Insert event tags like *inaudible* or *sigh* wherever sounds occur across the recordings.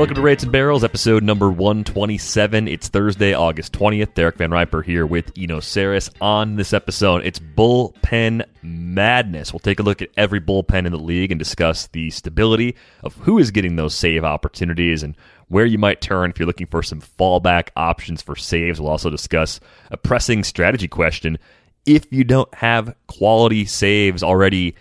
Welcome to Rates and Barrels, episode number 127. It's Thursday, August 20th. Derek Van Riper here with Eno Sarris. On this episode, it's bullpen madness. We'll take a look at every bullpen in the league and discuss the stability of who is getting those save opportunities and where you might turn if you're looking for some fallback options for saves. We'll also discuss a pressing strategy question. If you don't have quality saves already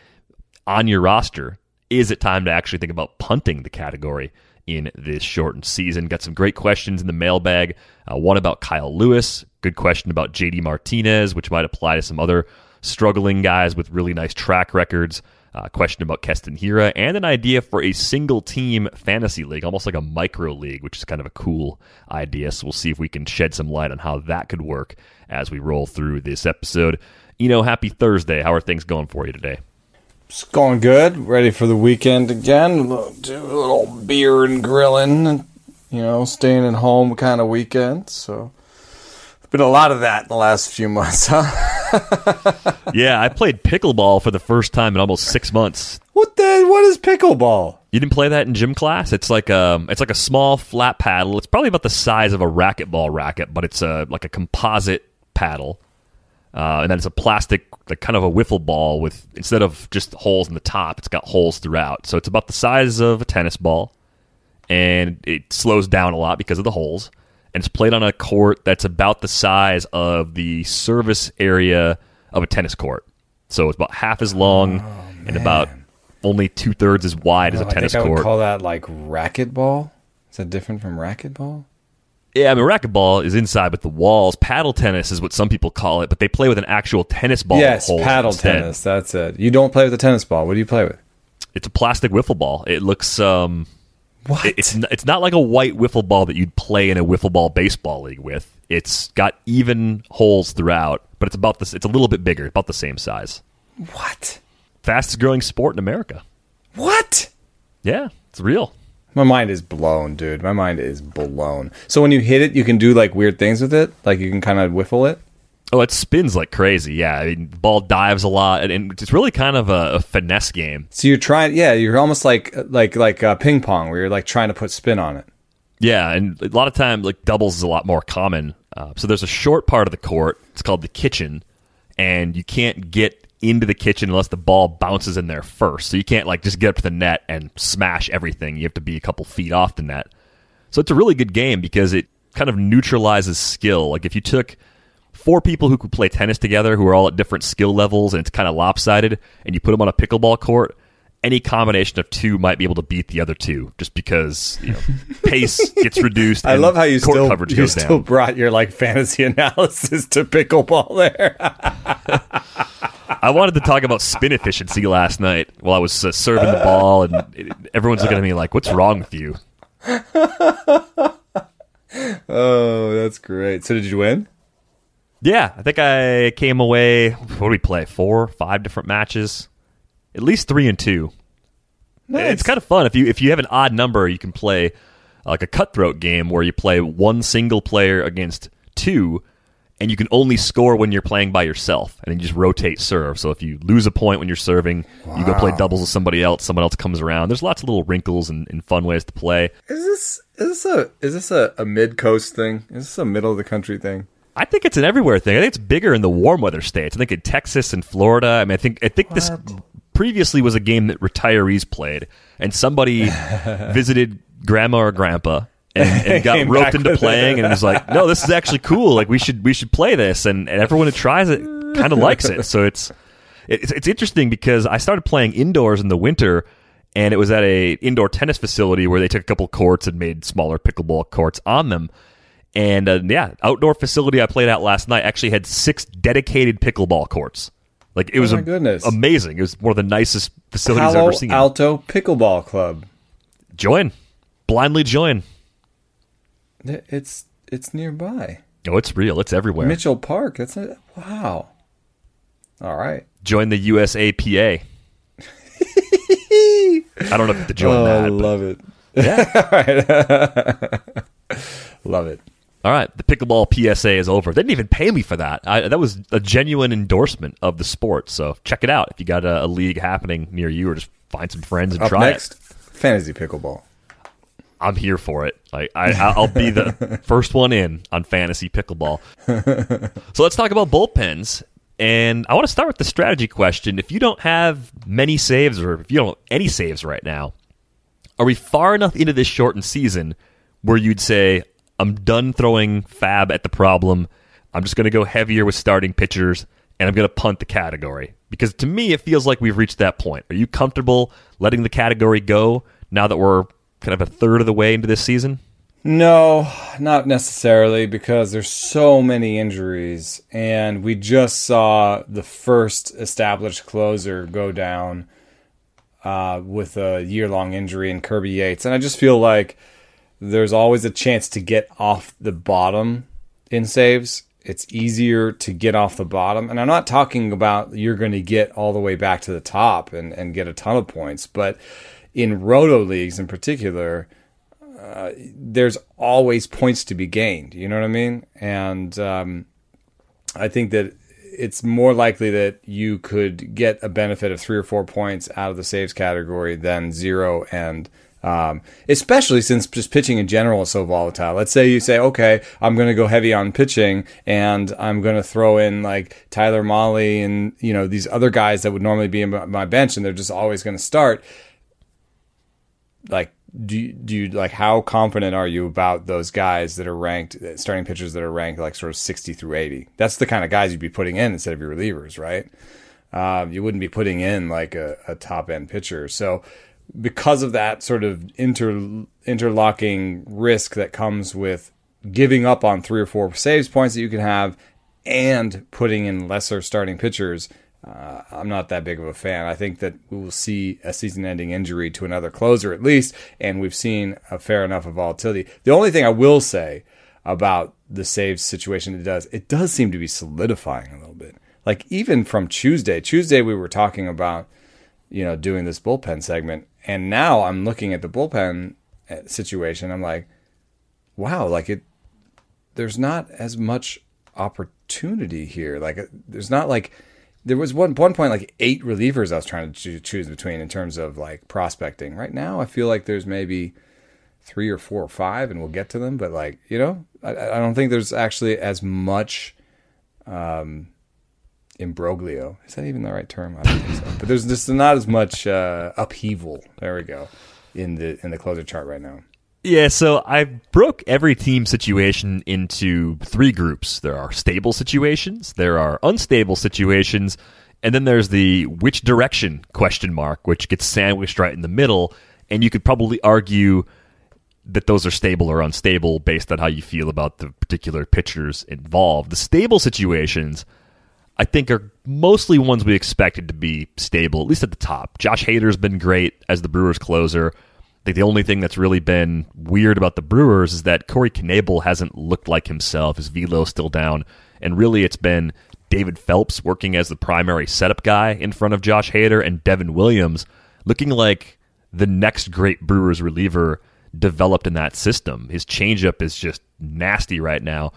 on your roster, is it time to actually think about punting the category? In this shortened season. Got some great questions in the mailbag. Uh, one about Kyle Lewis. Good question about JD Martinez, which might apply to some other struggling guys with really nice track records. Uh, question about Keston Hiura and an idea for a single team fantasy league, almost like a micro league, which is kind of a cool idea. So we'll see if we can shed some light on how that could work as we roll through this episode. You know, happy Thursday. How are things going for you today? It's going good. Ready for the weekend again. Do a little beer and grilling, and you know, staying at home kind of weekend. So, been a lot of that in the last few months, *laughs* huh? yeah, I played pickleball for the first time in almost six months. What the? What is pickleball? You didn't play that in gym class? It's like a, it's like a small flat paddle. It's probably about the size of a racquetball racket, but it's a like a composite paddle uh, and then it's a plastic, like kind of a wiffle ball with instead of just holes in the top, it's got holes throughout. So it's about the size of a tennis ball, and it slows down a lot because of the holes. And it's played on a court that's about the size of the service area of a tennis court. So it's about half as long oh, and about only two thirds as wide as a tennis I think I would call that like racquetball. Is that different from racquetball? Yeah, I mean, racquetball is inside with the walls. Paddle tennis is what some people call it, but they play with an actual tennis ball. Yes, paddle instead. tennis. That's it. You don't play with a tennis ball. What do you play with? It's a plastic wiffle ball. It looks um, what? It's it's not like a white wiffle ball that you'd play in a wiffle ball baseball league with. It's got even holes throughout, but it's about this. It's a little bit bigger, about the same size. What? Fastest growing sport in America. What? Yeah, it's real. My mind is blown, dude. My mind is blown. So when you hit it, you can do like weird things with it. Like you can kind of whiffle it. Oh, it spins like crazy. Yeah, I mean, ball dives a lot, and, and it's really kind of a, a, finesse game. So you're trying, yeah, you're almost like like like uh, ping pong, where you're like trying to put spin on it. Yeah, and a lot of times, like doubles is a lot more common. Uh, so there's a short part of the court. It's called the kitchen, and you can't get into the kitchen unless the ball bounces in there first. So you can't like just get up to the net and smash everything. You have to be a couple feet off the net. So it's a really good game because it kind of neutralizes skill. Like if you took four people who could play tennis together who are all at different skill levels and it's kind of lopsided and you put them on a pickleball court, any combination of two might be able to beat the other two just because you know pace *laughs* gets reduced. I love how you still coverage you still down. brought your like fantasy *laughs* analysis to pickleball there. I wanted to talk about spin efficiency last night while I was uh, serving the ball, and it, everyone's looking at me like, "What's wrong with you?" *laughs* oh, that's great. So, did you win? Yeah, I think I came away. What do we play? Four, five different matches, at least three and two. Nice. It's kind of fun if you if you have an odd number, you can play like a cutthroat game where you play one single player against two and you can only score when you're playing by yourself, and then you just rotate serve. So if you lose a point when you're serving, wow. you go play doubles with somebody else. Someone else comes around. There's lots of little wrinkles and, and fun ways to play. Is this is this a is this a, a mid coast thing? Is this a middle of the country thing? I think it's an everywhere thing. I think it's bigger in the warm weather states. I think in Texas and Florida. I mean, I think I think what? this previously was a game that retirees played, and somebody *laughs* visited grandma or grandpa and, and *laughs* got roped into playing and was like, no, this is actually cool. Like we should we should play this, and, and everyone who tries it kind of likes it. So it's it's it's interesting because I started playing indoors in the winter. And it was at a indoor tennis facility where they took a couple courts and made smaller pickleball courts on them. And uh, yeah, outdoor facility I played at last night actually had six dedicated pickleball courts. Like it was oh my goodness. amazing. It was one of the nicest facilities Palo I've ever seen. Alto Pickleball Club. Join. Blindly join. It's it's nearby. Oh, it's real. It's everywhere. Mitchell Park. That's a wow. All right. Join the USAPA. I don't know if to join *laughs* oh, that. I love it. Yeah. *laughs* *laughs* love it. All right, the pickleball PSA is over. They didn't even pay me for that. I, that was a genuine endorsement of the sport. So check it out if you got a, a league happening near you, or just find some friends and Up try next, it. Fantasy pickleball. I'm here for it. Like I, I'll be the *laughs* first one in on fantasy pickleball. *laughs* so let's talk about bullpens. And I want to start with the strategy question. If you don't have many saves, or if you don't have any saves right now, are we far enough into this shortened season where you'd say, I'm done throwing fab at the problem. I'm just going to go heavier with starting pitchers and I'm going to punt the category? Because to me, it feels like we've reached that point. Are you comfortable letting the category go now that we're kind of a third of the way into this season? No, not necessarily because there's so many injuries and we just saw the first established closer go down uh, with a year-long injury in Kirby Yates and I just feel like there's always a chance to get off the bottom in saves. It's easier to get off the bottom. And I'm not talking about you're going to get all the way back to the top and, and get a ton of points, but in roto leagues in particular, uh, there's always points to be gained. You know what I mean? And um, I think that it's more likely that you could get a benefit of three or four points out of the saves category than zero and um, especially since just pitching in general is so volatile. Let's say you say, okay, I'm going to go heavy on pitching and I'm going to throw in like Tyler Mahle and, you know, these other guys that would normally be in my bench and they're just always going to start. Like, do you, do you like how confident are you about those guys that are ranked starting pitchers that are ranked like sort of 60 through 80 that's the kind of guys you'd be putting in instead of your relievers right um, you wouldn't be putting in like a, a top end pitcher so because of that sort of inter interlocking risk that comes with giving up on three or four saves points that you can have and putting in lesser starting pitchers, uh, I'm not that big of a fan. I think that we will see a season ending injury to another closer at least, and we've seen a fair enough of volatility. The only thing I will say about the saves situation it does, it does seem to be solidifying a little bit. Like even from Tuesday, Tuesday we were talking about, you know, doing this bullpen segment, and now I'm looking at the bullpen uh, situation. I'm like, wow, like it. There's not as much opportunity here. Like uh, there's not like there was one one point like eight relievers I was trying to choose between in terms of like prospecting. Right now, I feel like there's maybe three or four or five, and we'll get to them. But like you know, I, I don't think there's actually as much. Um, imbroglio. Is that even the right term? I don't think so. But there's just not as much uh, upheaval. There we go in the in the closer chart right now. Yeah, so I broke every team situation into three groups. There are stable situations, there are unstable situations, and then there's the which direction question mark, which gets sandwiched right in the middle. And you could probably argue that those are stable or unstable based on how you feel about the particular pitchers involved. The stable situations I think are mostly ones we expected to be stable, at least at the top. Josh Hader's been great as the Brewers closer. I think the only thing that's really been weird about the Brewers is that Corey Knebel hasn't looked like himself. His velo's still down. And really, it's been David Phelps working as the primary setup guy in front of Josh Hader and Devin Williams looking like the next great Brewers reliever developed in that system. His changeup is just nasty right now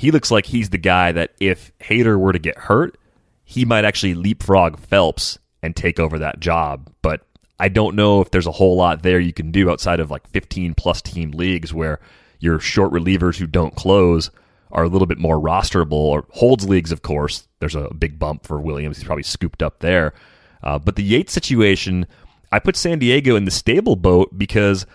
he looks like he's the guy that if Hader were to get hurt, he might actually leapfrog Phelps and take over that job. But I don't know if there's a whole lot there you can do outside of like 15 plus team leagues where your short relievers who don't close are a little bit more rosterable. Or holds leagues, of course, there's a big bump for Williams. He's probably scooped up there. Uh, but the Yates situation, I put San Diego in the stable boat because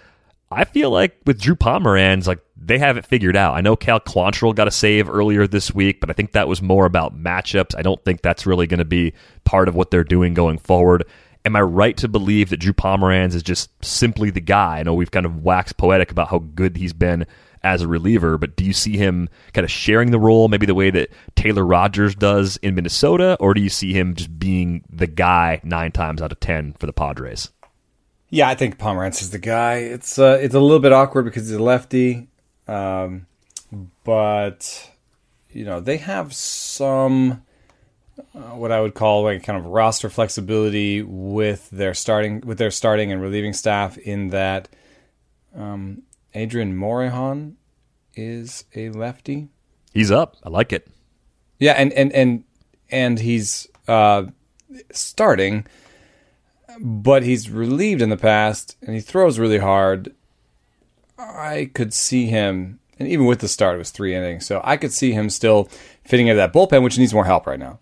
I feel like with Drew Pomeranz, like they have it figured out. I know Cal Quantrill got a save earlier this week, but I think that was more about matchups. I don't think that's really going to be part of what they're doing going forward. Am I right to believe that Drew Pomeranz is just simply the guy? I know we've kind of waxed poetic about how good he's been as a reliever, but do you see him kind of sharing the role, maybe the way that Taylor Rogers does in Minnesota, or do you see him just being the guy nine times out of ten for the Padres? Yeah, I think Pomeranz is the guy. It's uh, it's a little bit awkward because he's a lefty. Um, but you know they have some uh, what I would call like kind of roster flexibility with their starting with their starting and relieving staff in that um, Adrian Morejon is a lefty. He's up. I like it. Yeah, and and and and he's uh, starting, but he's relieved in the past, and he throws really hard I could see him, and even with the start, it was three innings, so I could see him still fitting into that bullpen, which needs more help right now.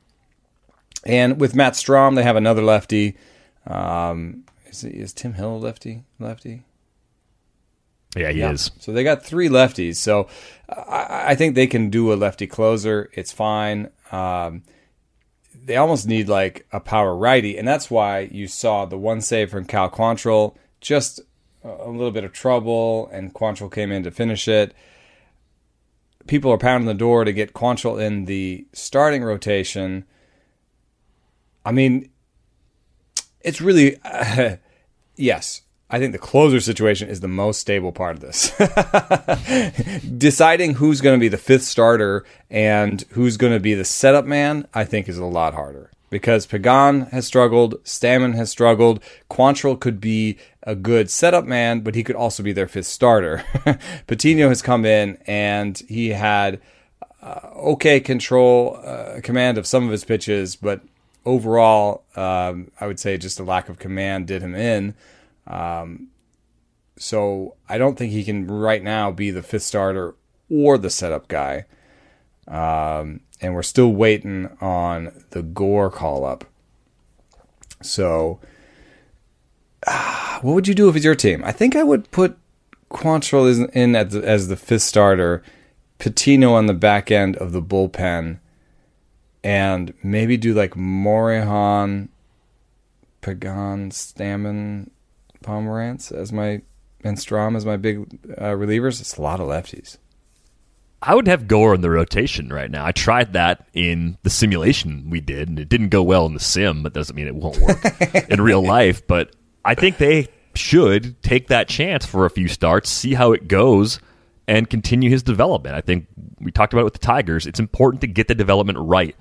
And with Matt Strahm, they have another lefty. Um, is, is Tim Hill a lefty? Lefty? Yeah, he yeah. is. So they got three lefties. So I, I, think they can do a lefty closer. It's fine. Um, they almost need like a power righty, and that's why you saw the one save from Cal Quantrill, just a little bit of trouble, and Quantrill came in to finish it. People are pounding the door to get Quantrill in the starting rotation. I mean, it's really uh, *laughs* yes. I think the closer situation is the most stable part of this. *laughs* Deciding who's going to be the fifth starter and who's going to be the setup man, I think, is a lot harder because Pagan has struggled, Stammen has struggled. Quantrill could be a good setup man, but he could also be their fifth starter. *laughs* Patino has come in and he had uh, okay control, uh, command of some of his pitches, but overall, um, I would say just a lack of command did him in. Um, so I don't think he can right now be the fifth starter or the setup guy. Um, and we're still waiting on the Gore call up. So, uh, what would you do if it's your team? I think I would put Quantrill in as the, as the fifth starter, Patino on the back end of the bullpen, and maybe do like Morejon, Pagan, Stammen, Pomeranz as my and Strahm as my big uh, relievers. It's a lot of lefties. I would have Gore in the rotation right now. I tried that in the simulation we did, and it didn't go well in the sim. But that doesn't mean it won't work *laughs* in real life. But I think they should take that chance for a few starts, see how it goes, and continue his development. I think we talked about it with the Tigers. It's important to get the development right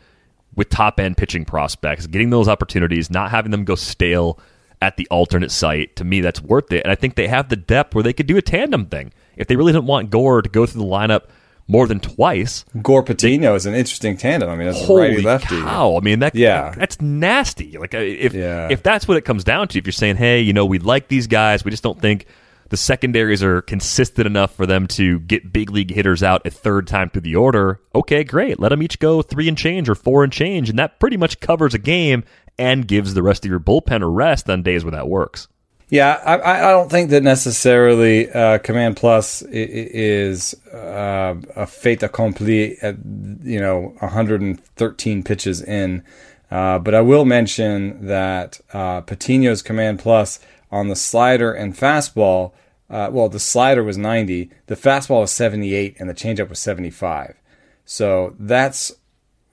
with top end pitching prospects, getting those opportunities, not having them go stale at the alternate site. To me, that's worth it. And I think they have the depth where they could do a tandem thing. If they really didn't want Gore to go through the lineup more than twice, Gore Patino is an interesting tandem. I mean, that's righty lefty. Cow. I mean, that yeah, that's nasty. Like uh, if yeah. if that's what it comes down to, if you're saying, hey, you know, we like these guys, we just don't think the secondaries are consistent enough for them to get big league hitters out a third time through the order. Okay, great. Let them each go three and change or four and change, and that pretty much covers a game and gives the rest of your bullpen a rest on days where that works. Yeah, I, I don't think that necessarily uh, Command Plus is uh, a fait accompli at you know 113 pitches in, uh, but I will mention that uh, Patino's Command Plus on the slider and fastball uh, well, the slider was 90, the fastball was 78, and the changeup was 75. So that's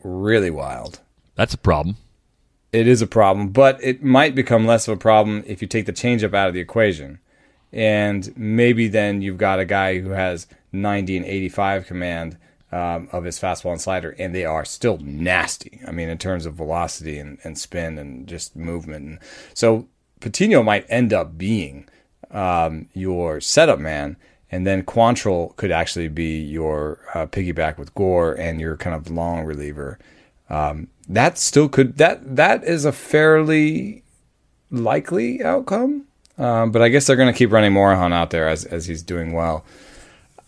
really wild. That's a problem. It is a problem, but it might become less of a problem if you take the changeup out of the equation. And maybe then you've got a guy who has 90 and 85 command um, of his fastball and slider, and they are still nasty. I mean, in terms of velocity and, and spin and just movement. And so Patino might end up being um, your setup man, and then Quantrill could actually be your uh, piggyback with Gore and your kind of long reliever. Um, that still could that that is a fairly likely outcome, um, but I guess they're going to keep running Morejon out there as as he's doing well.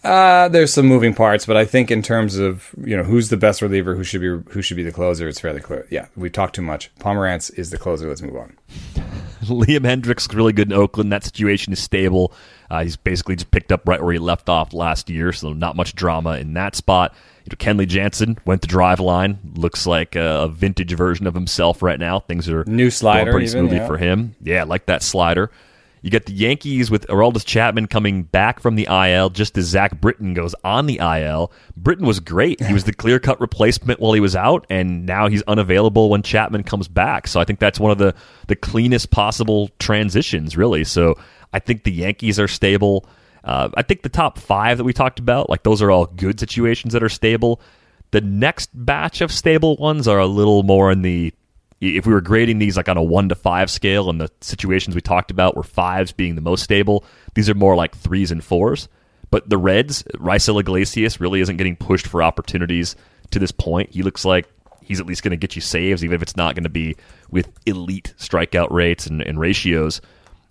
Uh, there's some moving parts, but I think in terms of you know who's the best reliever, who should be who should be the closer, it's fairly clear. Yeah, we talked too much. Pomeranz is the closer. Let's move on. *laughs* Liam Hendriks is really good in Oakland. That situation is stable. Uh, he's basically just picked up right where he left off last year, so not much drama in that spot. Kenley Jansen went to Driveline. Looks like a, a, vintage version of himself right now. Things are new slider pretty even, smoothly yeah. for him. Yeah, like that slider. You get the Yankees with Aroldis Chapman coming back from the IL just as Zach Britton goes on the IL. Britton was great. He was the *laughs* clear cut replacement while he was out, and now he's unavailable when Chapman comes back. So I think that's one of the, the cleanest possible transitions, really. So I think the Yankees are stable. Uh, I think the top five that we talked about, like those are all good situations that are stable. The next batch of stable ones are a little more in the if we were grading these like on a one to five scale and the situations we talked about were fives being the most stable, these are more like threes and fours. But the Reds, Raisel Iglesias really isn't getting pushed for opportunities to this point. He looks like he's at least going to get you saves, even if it's not going to be with elite strikeout rates and, and ratios.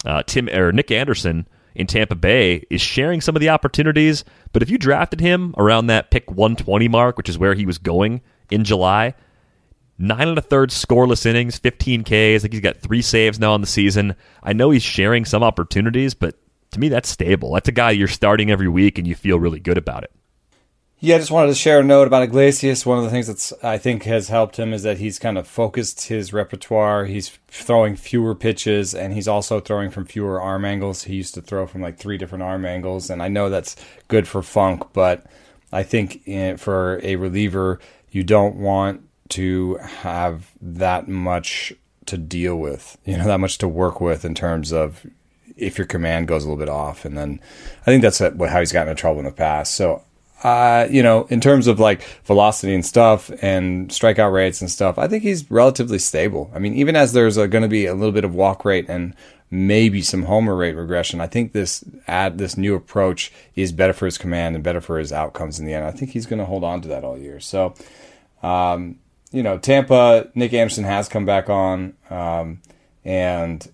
Uh, Tim or Nick Anderson in Tampa Bay is sharing some of the opportunities. But if you drafted him around that pick 120 mark, which is where he was going in July, nine and a third scoreless innings, 15 Ks. I think he's got three saves now on the season. I know he's sharing some opportunities, but to me, that's stable. That's a guy you're starting every week and you feel really good about it. Yeah, I just wanted to share a note about Iglesias. One of the things that's I think has helped him is that he's kind of focused his repertoire. He's throwing fewer pitches and he's also throwing from fewer arm angles. He used to throw from like three different arm angles, and I know that's good for Funk, but I think in, for a reliever, you don't want to have that much to deal with, you know, that much to work with in terms of if your command goes a little bit off. And then I think that's how he's gotten in trouble in the past. So uh, you know, in terms of like velocity and stuff and strikeout rates and stuff, I think he's relatively stable. I mean, even as there's going to be a little bit of walk rate and maybe some homer rate regression, I think this add this new approach is better for his command and better for his outcomes in the end. I think he's going to hold on to that all year. So, um, you know, Tampa, Nick Anderson has come back on, um, and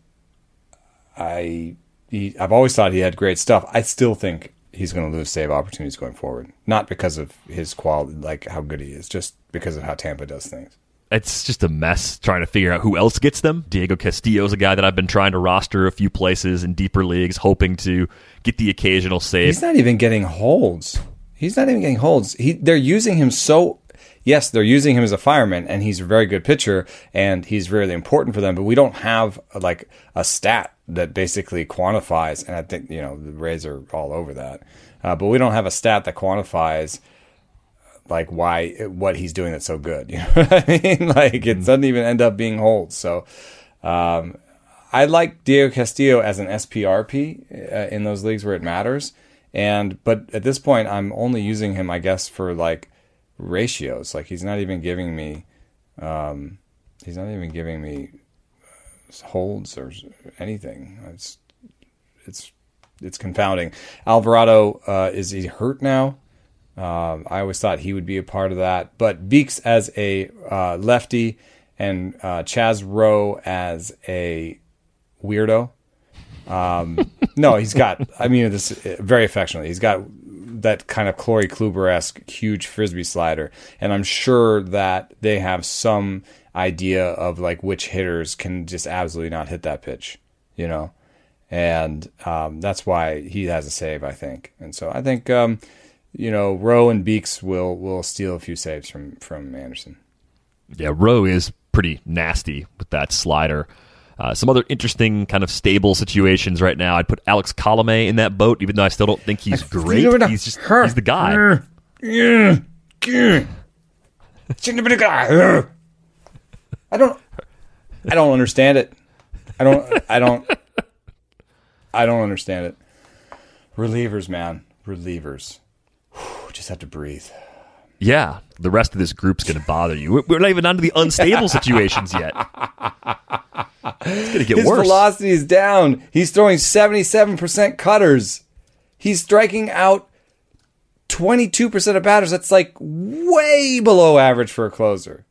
I, he, I've always thought he had great stuff. I still think he's going to lose save opportunities going forward. Not because of his quality, like how good he is, just because of how Tampa does things. It's just a mess trying to figure out who else gets them. Diego Castillo is a guy that I've been trying to roster a few places in deeper leagues, hoping to get the occasional save. He's not even getting holds. He's not even getting holds. He, they're using him so yes, they're using him as a fireman, and he's a very good pitcher, and he's really important for them. But we don't have like a stat that basically quantifies, and I think you know the Rays are all over that. Uh, but we don't have a stat that quantifies like why what he's doing that's so good. *laughs* You know what I mean? *laughs* Like it doesn't even end up being holds. So um, I like Diego Castillo as an SPRP uh, in those leagues where it matters. And but at this point, I'm only using him, I guess, for like ratios. Like he's not even giving me, um, he's not even giving me holds or anything. It's it's it's confounding. Alvarado uh, is he hurt now? Um, I always thought he would be a part of that, but Beeks as a uh, lefty and uh, Chaz Roe as a weirdo. Um, *laughs* no, he's got. I mean this very affectionately. He's got that kind of Corey Kluber esque huge frisbee slider, and I'm sure that they have some idea of like which hitters can just absolutely not hit that pitch, you know, and um, that's why he has a save, I think. And so I think um, you know Roe and Beeks will will steal a few saves from from Anderson. Yeah, Roe is pretty nasty with that slider. Uh, some other interesting kind of stable situations right now. I'd put Alex Colome in that boat, even though I still don't think he's great. He's just he's the guy. I don't. I don't understand it. I don't. I don't. I don't understand it. Relievers, man, relievers. Just have to breathe. Yeah, the rest of this group's going to bother you. We're not even onto the unstable situations yet. It's going to get His worse. velocity is down. He's throwing 77% cutters. He's striking out 22% of batters. That's like way below average for a closer.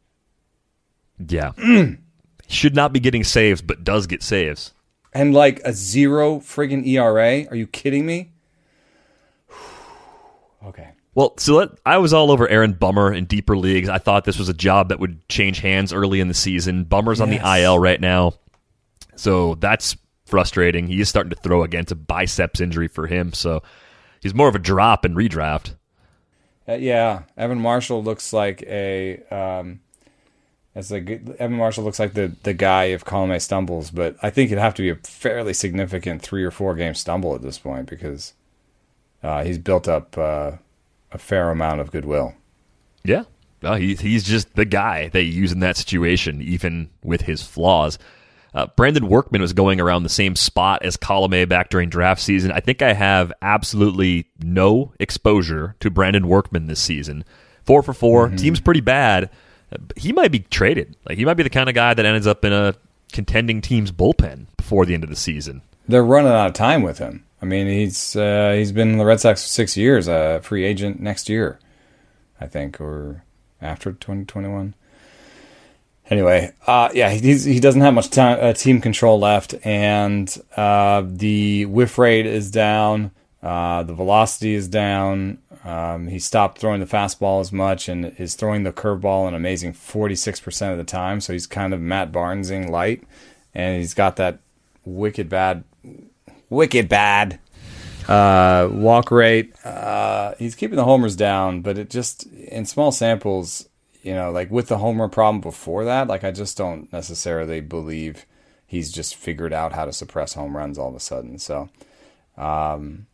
Yeah. Mm. *clears throat* Should not be getting saves, but does get saves. And like a zero friggin' ERA? Are you kidding me? *sighs* okay. Well, so let, I was all over Aaron Bummer in deeper leagues. I thought this was a job that would change hands early in the season. Bummer's yes. on the IL right now, so that's frustrating. He is starting to throw again. It's a biceps injury for him, so he's more of a drop in redraft. Uh, yeah, Evan Marshall looks like a um, as like Evan Marshall looks like the the guy if Colome stumbles, but I think it'd have to be a fairly significant three or four game stumble at this point because uh, he's built up uh, a fair amount of goodwill. Yeah, he, he's just the guy that you use in that situation, even with his flaws. Uh, Brandon Workman was going around the same spot as Colome back during draft season. I think I have absolutely no exposure to Brandon Workman this season. Four for 4 mm-hmm. team's pretty bad he might be traded. Like he might be the kind of guy that ends up in a contending team's bullpen before the end of the season. They're running out of time with him. I mean, he's uh, he's been in the Red Sox for six years, a free agent next year, I think, or after 2021. anyway, uh, yeah, he doesn't have much time, uh, team control left, and uh, the whiff rate is down. Uh, the velocity is down. Um, he stopped throwing the fastball as much and is throwing the curveball an amazing 46% of the time. So he's kind of Matt Barnesing light, and he's got that wicked bad, wicked bad uh, walk rate. Uh, he's keeping the homers down, but it just in small samples, you know, like with the homer problem before that, like I just don't necessarily believe he's just figured out how to suppress home runs all of a sudden. So, um,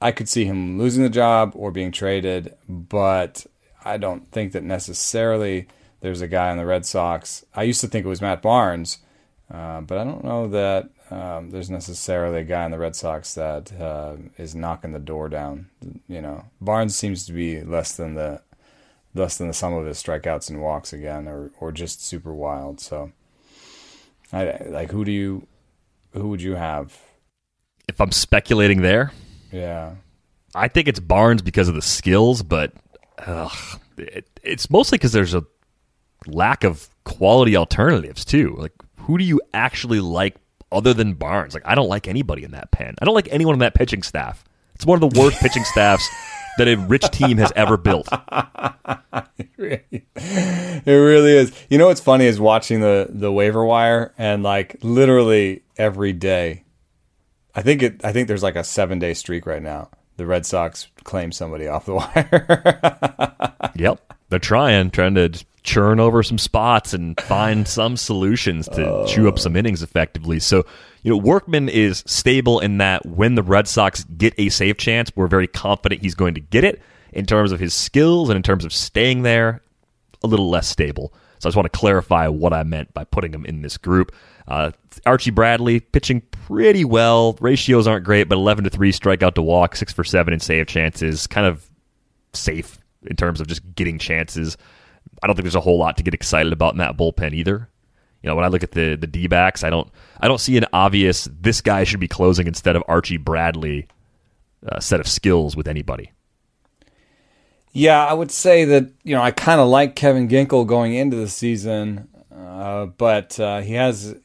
I could see him losing the job or being traded, but I don't think that necessarily there's a guy on the Red Sox. I used to think it was Matt Barnes, uh, but I don't know that um, there's necessarily a guy on the Red Sox that uh, is knocking the door down. You know, Barnes seems to be less than the less than the sum of his strikeouts and walks again, or or just super wild. So, I like who do you who would you have? If I'm speculating there, yeah. I think it's Barnes because of the skills, but ugh, it, it's mostly because there's a lack of quality alternatives too. Like, who do you actually like other than Barnes? Like, I don't like anybody in that pen. I don't like anyone in that pitching staff. It's one of the worst pitching staffs *laughs* that a rich team has ever built. it, *laughs* really, it really is. You know what's funny is watching the the waiver wire and like literally every day I think it. I think there's like a seven day streak right now. The Red Sox claim somebody off the *laughs* wire. yep, they're trying, trying to churn over some spots and find some solutions to uh, chew up some innings effectively. So, you know, Workman is stable in that when the Red Sox get a save chance, we're very confident he's going to get it. In terms of his skills and in terms of staying there, a little less stable. So I just want to clarify what I meant by putting him in this group. Uh, Archie Bradley pitching pretty well. Ratios aren't great, but 11 to 3 strikeout to walk, 6 for 7 in save chances. Kind of safe in terms of just getting chances. I don't think there's a whole lot to get excited about in that bullpen either. You know, when I look at the the D backs, I don't I don't see an obvious this guy should be closing instead of Archie Bradley uh, set of skills with anybody. Yeah, I would say that you know I kind of like Kevin Ginkel going into the season, uh, but uh, he has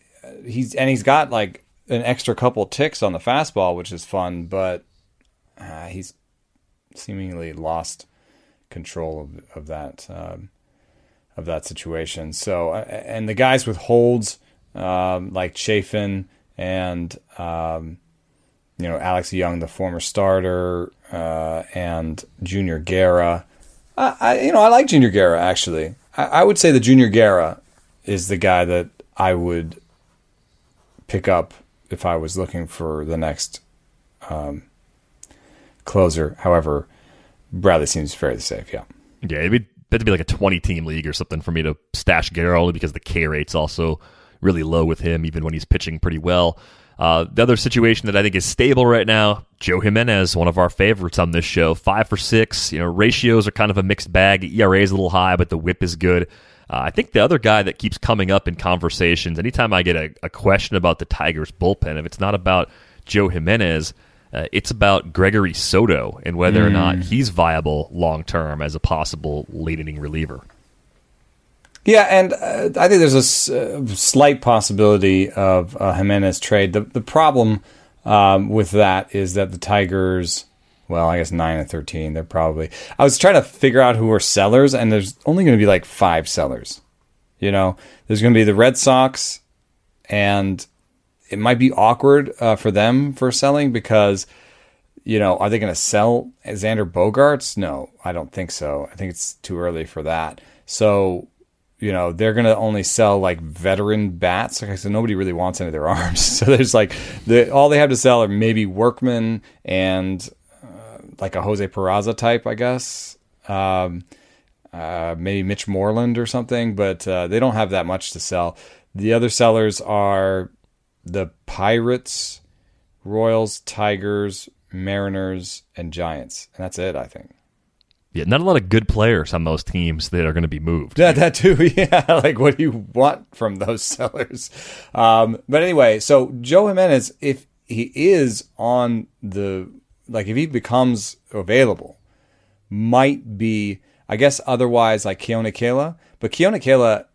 he's and he's got like an extra couple ticks on the fastball, which is fun, but uh, he's seemingly lost control of, of that um, of that situation. So, uh, and the guys with holds um, like Chafin and um, you know Alex Young, the former starter, uh, and Junior Guerra. I, I, you know I like Junior Guerra actually. I, I would say the Junior Guerra is the guy that I would pick up if I was looking for the next um, closer. However, Bradley seems fairly safe. Yeah. Yeah, it'd be, it'd be like a 20 team league or something for me to stash only because the K rate's also really low with him, even when he's pitching pretty well. Uh, the other situation that I think is stable right now, Joe Jimenez, one of our favorites on this show, five for six. You know, ratios are kind of a mixed bag. ERA is a little high, but the WHIP is good. Uh, I think the other guy that keeps coming up in conversations, anytime I get a, a question about the Tigers bullpen, if it's not about Joe Jimenez, uh, it's about Gregory Soto and whether mm. or not hmm. he's viable long term as a possible late inning reliever. Yeah, and uh, I think there's a s- uh, slight possibility of a Jimenez trade. The the problem um, with that is that the Tigers well, I guess nine and thirteen. They're probably. I was trying to figure out who are sellers, and there's only going to be like five sellers. You know, there's going to be the Red Sox, and it might be awkward uh, for them for selling because, you know, are they going to sell Xander Bogaerts? No, I don't think so. I think it's too early for that. So, you know, they're going to only sell like veteran bats. Like I said, nobody really wants any of their *laughs* arms. So there's like the, all they have to sell are maybe Workman and like a Jose Peraza type, I guess. Um, uh, maybe Mitch Moreland or something, but uh, they don't have that much to sell. The other sellers are the Pirates, Royals, Tigers, Mariners, and Giants, and that's it. I think. Yeah, not a lot of good players on those teams that are going to be moved. Yeah, that too. *laughs* Yeah, like what do you want from those *laughs* sellers? Um, but anyway, so Joe Jimenez, if he is on the like if he becomes available, might be I guess otherwise like Keone Kela, but Keone Kela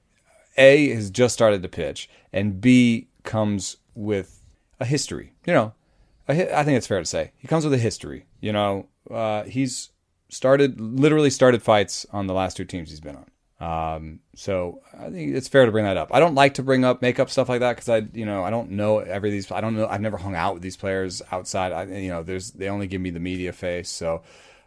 A has just started to pitch, and B comes with a history. You know, I think it's fair to say he comes with a history. You know, uh, he's started literally started fights on the last two teams he's been on. Um, so I think it's fair to bring that up. I don't like to bring up makeup stuff like that because I, you know, I don't know every these. I don't know. I've never hung out with these players outside. I, you know, there's they only give me the media face. So,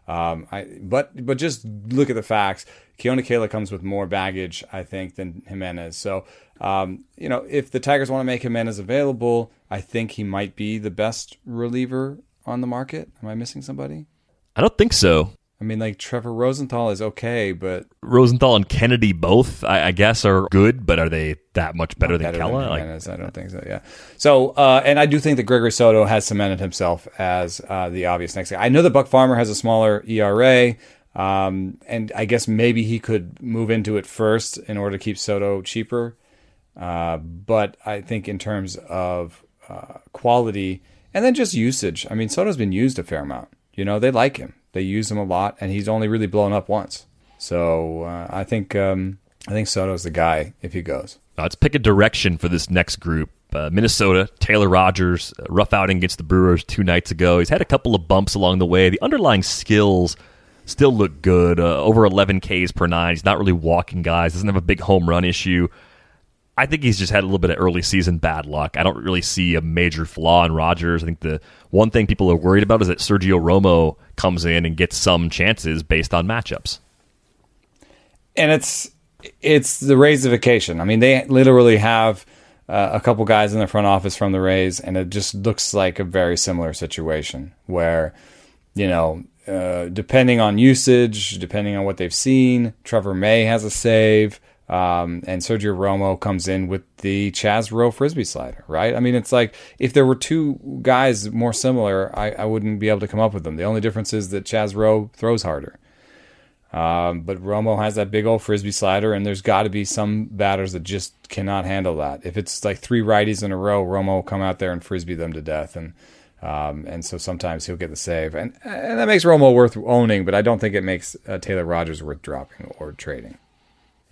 um, I but but just look at the facts. Keone Kela comes with more baggage, I think, than Jimenez. So, um, you know, if the Tigers want to make Jimenez available, I think he might be the best reliever on the market. Am I missing somebody? I don't think so. I mean, like Trevor Rosenthal is okay, but Rosenthal and Kennedy both, I, I guess, are good, but are they that much better than Kela? Like, I don't think so. Yeah. So, uh, and I do think that Gregory Soto has cemented himself as uh, the obvious next guy. I know that Buck Farmer has a smaller ERA, um, and I guess maybe he could move into it first in order to keep Soto cheaper. Uh, but I think in terms of uh, quality and then just usage, I mean, Soto's been used a fair amount. You know, they like him. They use him a lot, and he's only really blown up once. So uh, I think um, I think Soto's the guy if he goes. let's pick a direction for this next group. Uh, Minnesota, Taylor Rogers, uh, rough outing against the Brewers two nights ago. He's had a couple of bumps along the way. The underlying skills still look good. Uh, over 11 Ks per nine. He's not really walking guys. Doesn't have a big home run issue. I think he's just had a little bit of early season bad luck. I don't really see a major flaw in Rogers. I think the one thing people are worried about is that Sergio Romo comes in and gets some chances based on matchups. And it's it's the Raysification. I mean, they literally have uh, a couple guys in the front office from the Rays, and it just looks like a very similar situation where, you know, uh, depending on usage, depending on what they've seen, Trevor May has a save. Um, and Sergio Romo comes in with the Chaz Roe frisbee slider, right? I mean, it's like if there were two guys more similar, I, I wouldn't be able to come up with them. The only difference is that Chaz Roe throws harder. Um, but Romo has that big old frisbee slider, and there's got to be some batters that just cannot handle that. If it's like three righties in a row, Romo will come out there and frisbee them to death, and um, and so sometimes he'll get the save, and and that makes Romo worth owning, but I don't think it makes uh, Taylor Rogers worth dropping or trading.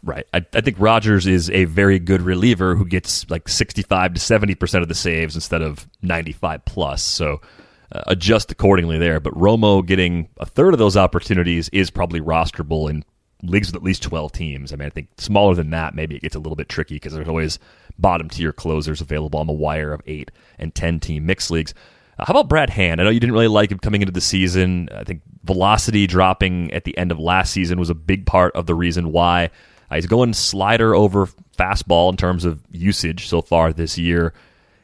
Right. I, I, think Rogers is a very good reliever who gets like 65 to 70% of the saves instead of 95 plus. So uh, adjust accordingly there. But Romo getting a third of those opportunities is probably rosterable in leagues with at least 12 teams. I mean, I think smaller than that, maybe it gets a little bit tricky because there's always bottom tier closers available on the wire of 8 and 10 team mixed leagues. Uh, how about Brad Hand? I know you didn't really like him coming into the season. I think velocity dropping at the end of last season was a big part of the reason why. Uh, he's going slider over fastball in terms of usage so far this year.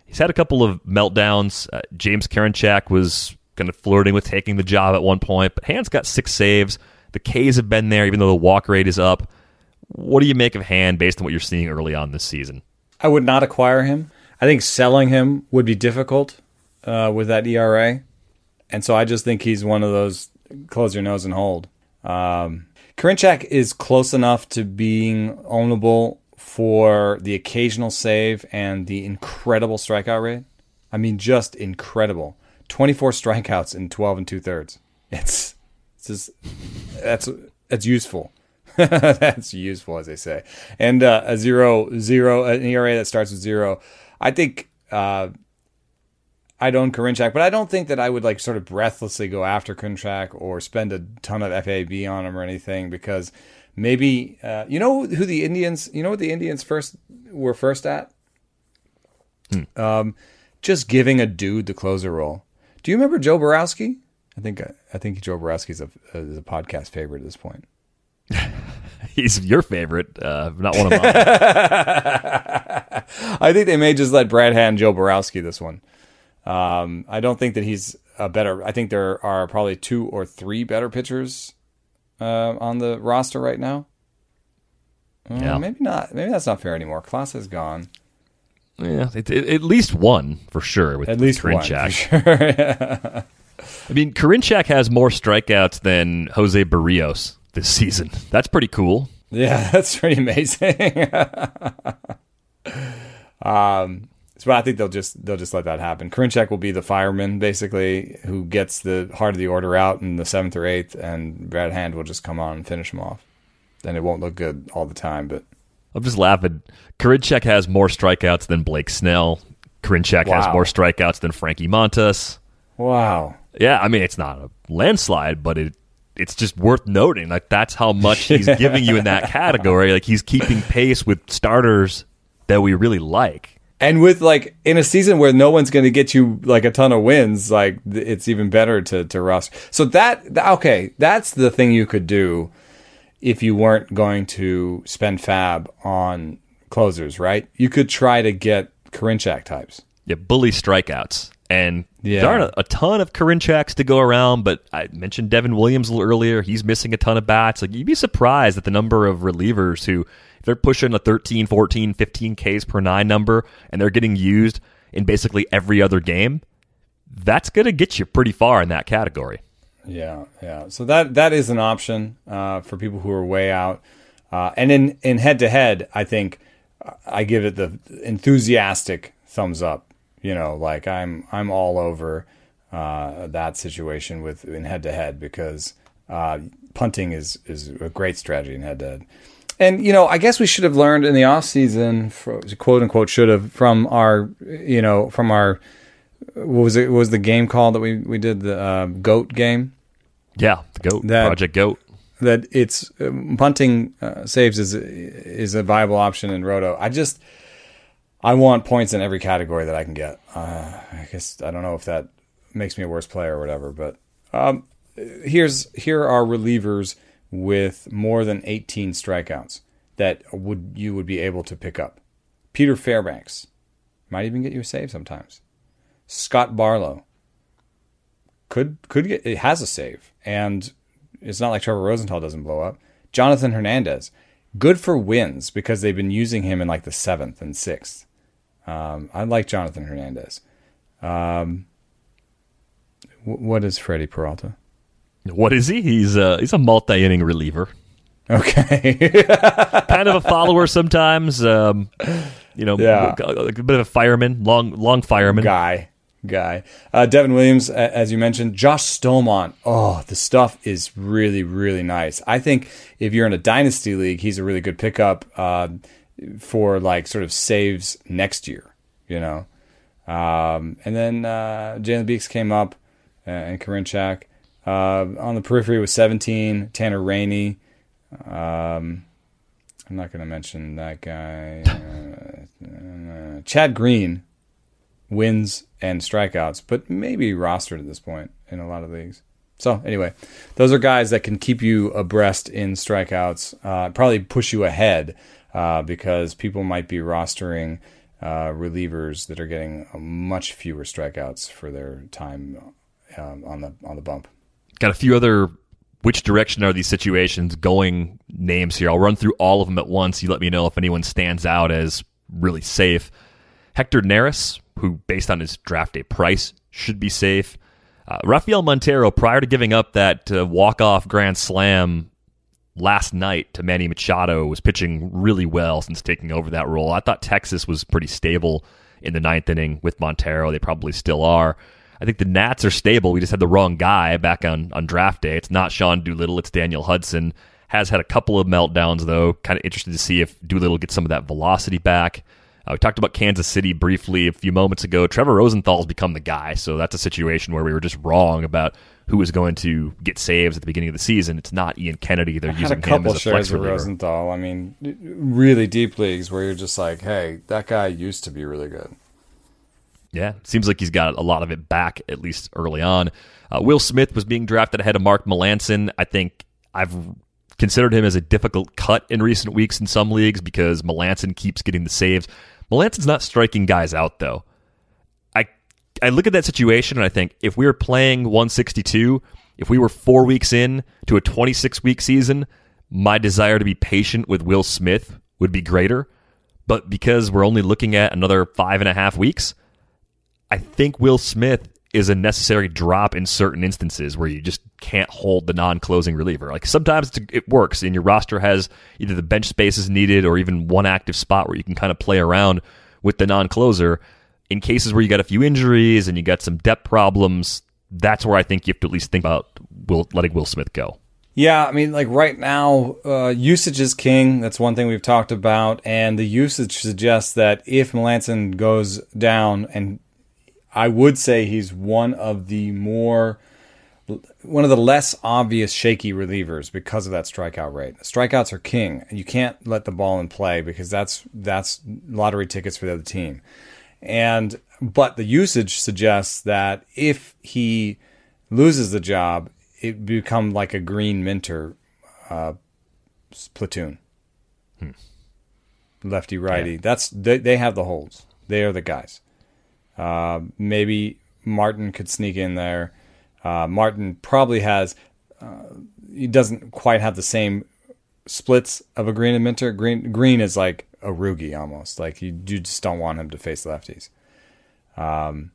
He's had a couple of meltdowns. Uh, James Karinchak was kind of flirting with taking the job at one point, but Hand's got six saves. The Ks have been there, even though the walk rate is up. What do you make of Hand based on what you're seeing early on this season? I would not acquire him. I think selling him would be difficult uh, with that ERA. And so I just think he's one of those close your nose and hold. Um, Karinchak is close enough to being ownable for the occasional save and the incredible strikeout rate. I mean, just incredible. 24 strikeouts in 12 and two thirds. It's, it's just, that's, that's useful. *laughs* that's useful, as they say. And uh, a zero, zero, an ERA that starts with zero. I think uh, I'd own Karinchak, but I don't think that I would like sort of breathlessly go after Karinchak or spend a ton of FAB on him or anything because maybe uh, you know who the Indians, you know what the Indians first were first at? Hmm. Um, just giving a dude the closer role. Do you remember Joe Borowski? I think I think Joe Borowski's a, is a podcast favorite at this point. *laughs* He's your favorite, uh, not one of mine. *laughs* I think they may just let Brad hand Joe Borowski this one. Um, I don't think that he's a better. I think there are probably two or three better pitchers uh, on the roster right now. Uh, yeah. maybe not. Maybe that's not fair anymore. Clase is gone. Yeah, it, it, at least one for sure. With at least Karinchak. one. *laughs* Sure. I mean, Karinchak has more strikeouts than Jose Berrios this season. That's pretty cool. Yeah, *laughs* that's pretty amazing. *laughs* um, so I think they'll just they'll just let that happen. Karinchak will be the fireman basically who gets the heart of the order out in the seventh or eighth, and Brad Hand will just come on and finish him off. And it won't look good all the time, but I'm just laughing. Karinchak has more strikeouts than Blake Snell. Karinchak has more strikeouts than Frankie Montas. Wow. Yeah, I mean it's not a landslide, but it it's just worth noting. Like that's how much *laughs* he's giving you in that category. Like he's keeping pace with starters that we really like. And with like in a season where no one's going to get you like a ton of wins, like it's even better to to roster. So that okay, that's the thing you could do if you weren't going to spend fab on closers, right? You could try to get Karinchak types. Yeah, bully strikeouts. And Yeah. there aren't a, a ton of Karinchaks to go around, but I mentioned Devin Williams a little earlier. He's missing a ton of bats. Like you'd be surprised at the number of relievers who they're pushing a 13, 14, 15 Ks per 9 number and they're getting used in basically every other game. That's going to get you pretty far in that category. Yeah, yeah. So that that is an option uh, for people who are way out. Uh, and in in head to head, I think uh, I give it the enthusiastic thumbs up. You know, like I'm I'm all over uh, that situation with in head to head because uh, punting is is a great strategy in head to head. And you know, I guess we should have learned in the off season, quote unquote, should have from our you know from our what was it what was the game call that we we did the uh, goat game Yeah, the GOAT, That- Project GOAT. that it's um, punting uh, saves is is a viable option in roto. I just I want points in every category that I can get. Uh, I guess I don't know if that makes me a worse player or whatever, but um, here's here are relievers with more than 18 strikeouts that would you would be able to pick up. Peter Fairbanks might even get you a save sometimes. Scott Barlow could could get it has a save and it's not like Trevor Rosenthal doesn't blow up. Jonathan Hernandez, good for wins because they've been using him in like the seventh and sixth. Um, I like Jonathan Hernandez. Um, what is Freddie Peralta? What is he? He's a, he's a multi inning reliever. Okay, *laughs* kind of a follower sometimes. Um, you know, Yeah. a bit of a fireman, long long fireman. guy, guy. Uh, Devin Williams, as you mentioned, Josh Staumont. Oh, the stuff is really, really nice. I think if you're in a dynasty league, he's a really good pickup uh, for like sort of saves next year. You know, um, and then uh, Jalen Beeks came up uh, and Karinchak. Uh, on the periphery was 17, Tanner Rainey. Um, I'm not going to mention that guy. *laughs* Uh, Chad Green wins and strikeouts, but maybe rostered at this point in a lot of leagues. So anyway, those are guys that can keep you abreast in strikeouts, uh, probably push you ahead uh, because people might be rostering uh, relievers that are getting much fewer strikeouts for their time um, on the on the bump. Got a few other which direction are these situations going names here. I'll run through all of them at once. You let me know if anyone stands out as really safe. Hector Neris, who based on his draft day price should be safe. Uh, Rafael Montero, prior to giving up that uh, walk-off grand slam last night to Manny Machado, was pitching really well since taking over that role. I thought Texas was pretty stable in the ninth inning with Montero. They probably still are. I think the Nats are stable. We just had the wrong guy back on, on draft day. It's not Sean Doolittle, it's Daniel Hudson. Has had a couple of meltdowns, though. Kind of interested to see if Doolittle gets some of that velocity back. Uh, we talked about Kansas City briefly a few moments ago. Trevor Rosenthal's become the guy, so that's a situation where we were just wrong about who was going to get saves at the beginning of the season. It's not Ian Kennedy. They're had using him as a flex of reliever. Rosenthal. I mean, really deep leagues where you're just like, hey, that guy used to be really good. Yeah, seems like he's got a lot of it back, at least early on. Uh, Will Smith was being drafted ahead of Mark Melancon. I think I've considered him as a difficult cut in recent weeks in some leagues because Melancon keeps getting the saves. Melancon's not striking guys out, though. I I look at that situation and I think if we were playing 162, if we were four weeks in to a 26 week season, my desire to be patient with Will Smith would be greater. But because we're only looking at another five and a half weeks, I think Will Smith is a necessary drop in certain instances where you just can't hold the non-closing reliever. Like sometimes it works, and your roster has either the bench space is needed or even one active spot where you can kind of play around with the non-closer. In cases where you got a few injuries and you got some depth problems, that's where I think you have to at least think about Will, letting Will Smith go. Yeah, I mean, like right now, uh, usage is king. That's one thing we've talked about, and the usage suggests that if Melancon goes down, and I would say he's one of the more, one of the less obvious shaky relievers because of that strikeout rate. Strikeouts are king, you can't let the ball in play because that's that's lottery tickets for the other team. And but the usage suggests that if he loses the job, it become like a Greene Minter uh, platoon. Hmm. Lefty righty. Yeah. That's they, they have the holds. They are the guys. Uh, maybe Martin could sneak in there. Uh, Martin probably has. Uh, he doesn't quite have the same splits of a Greene and Minter. Green green is like a ROOGY almost. Like you, you just don't want him to face lefties. Um,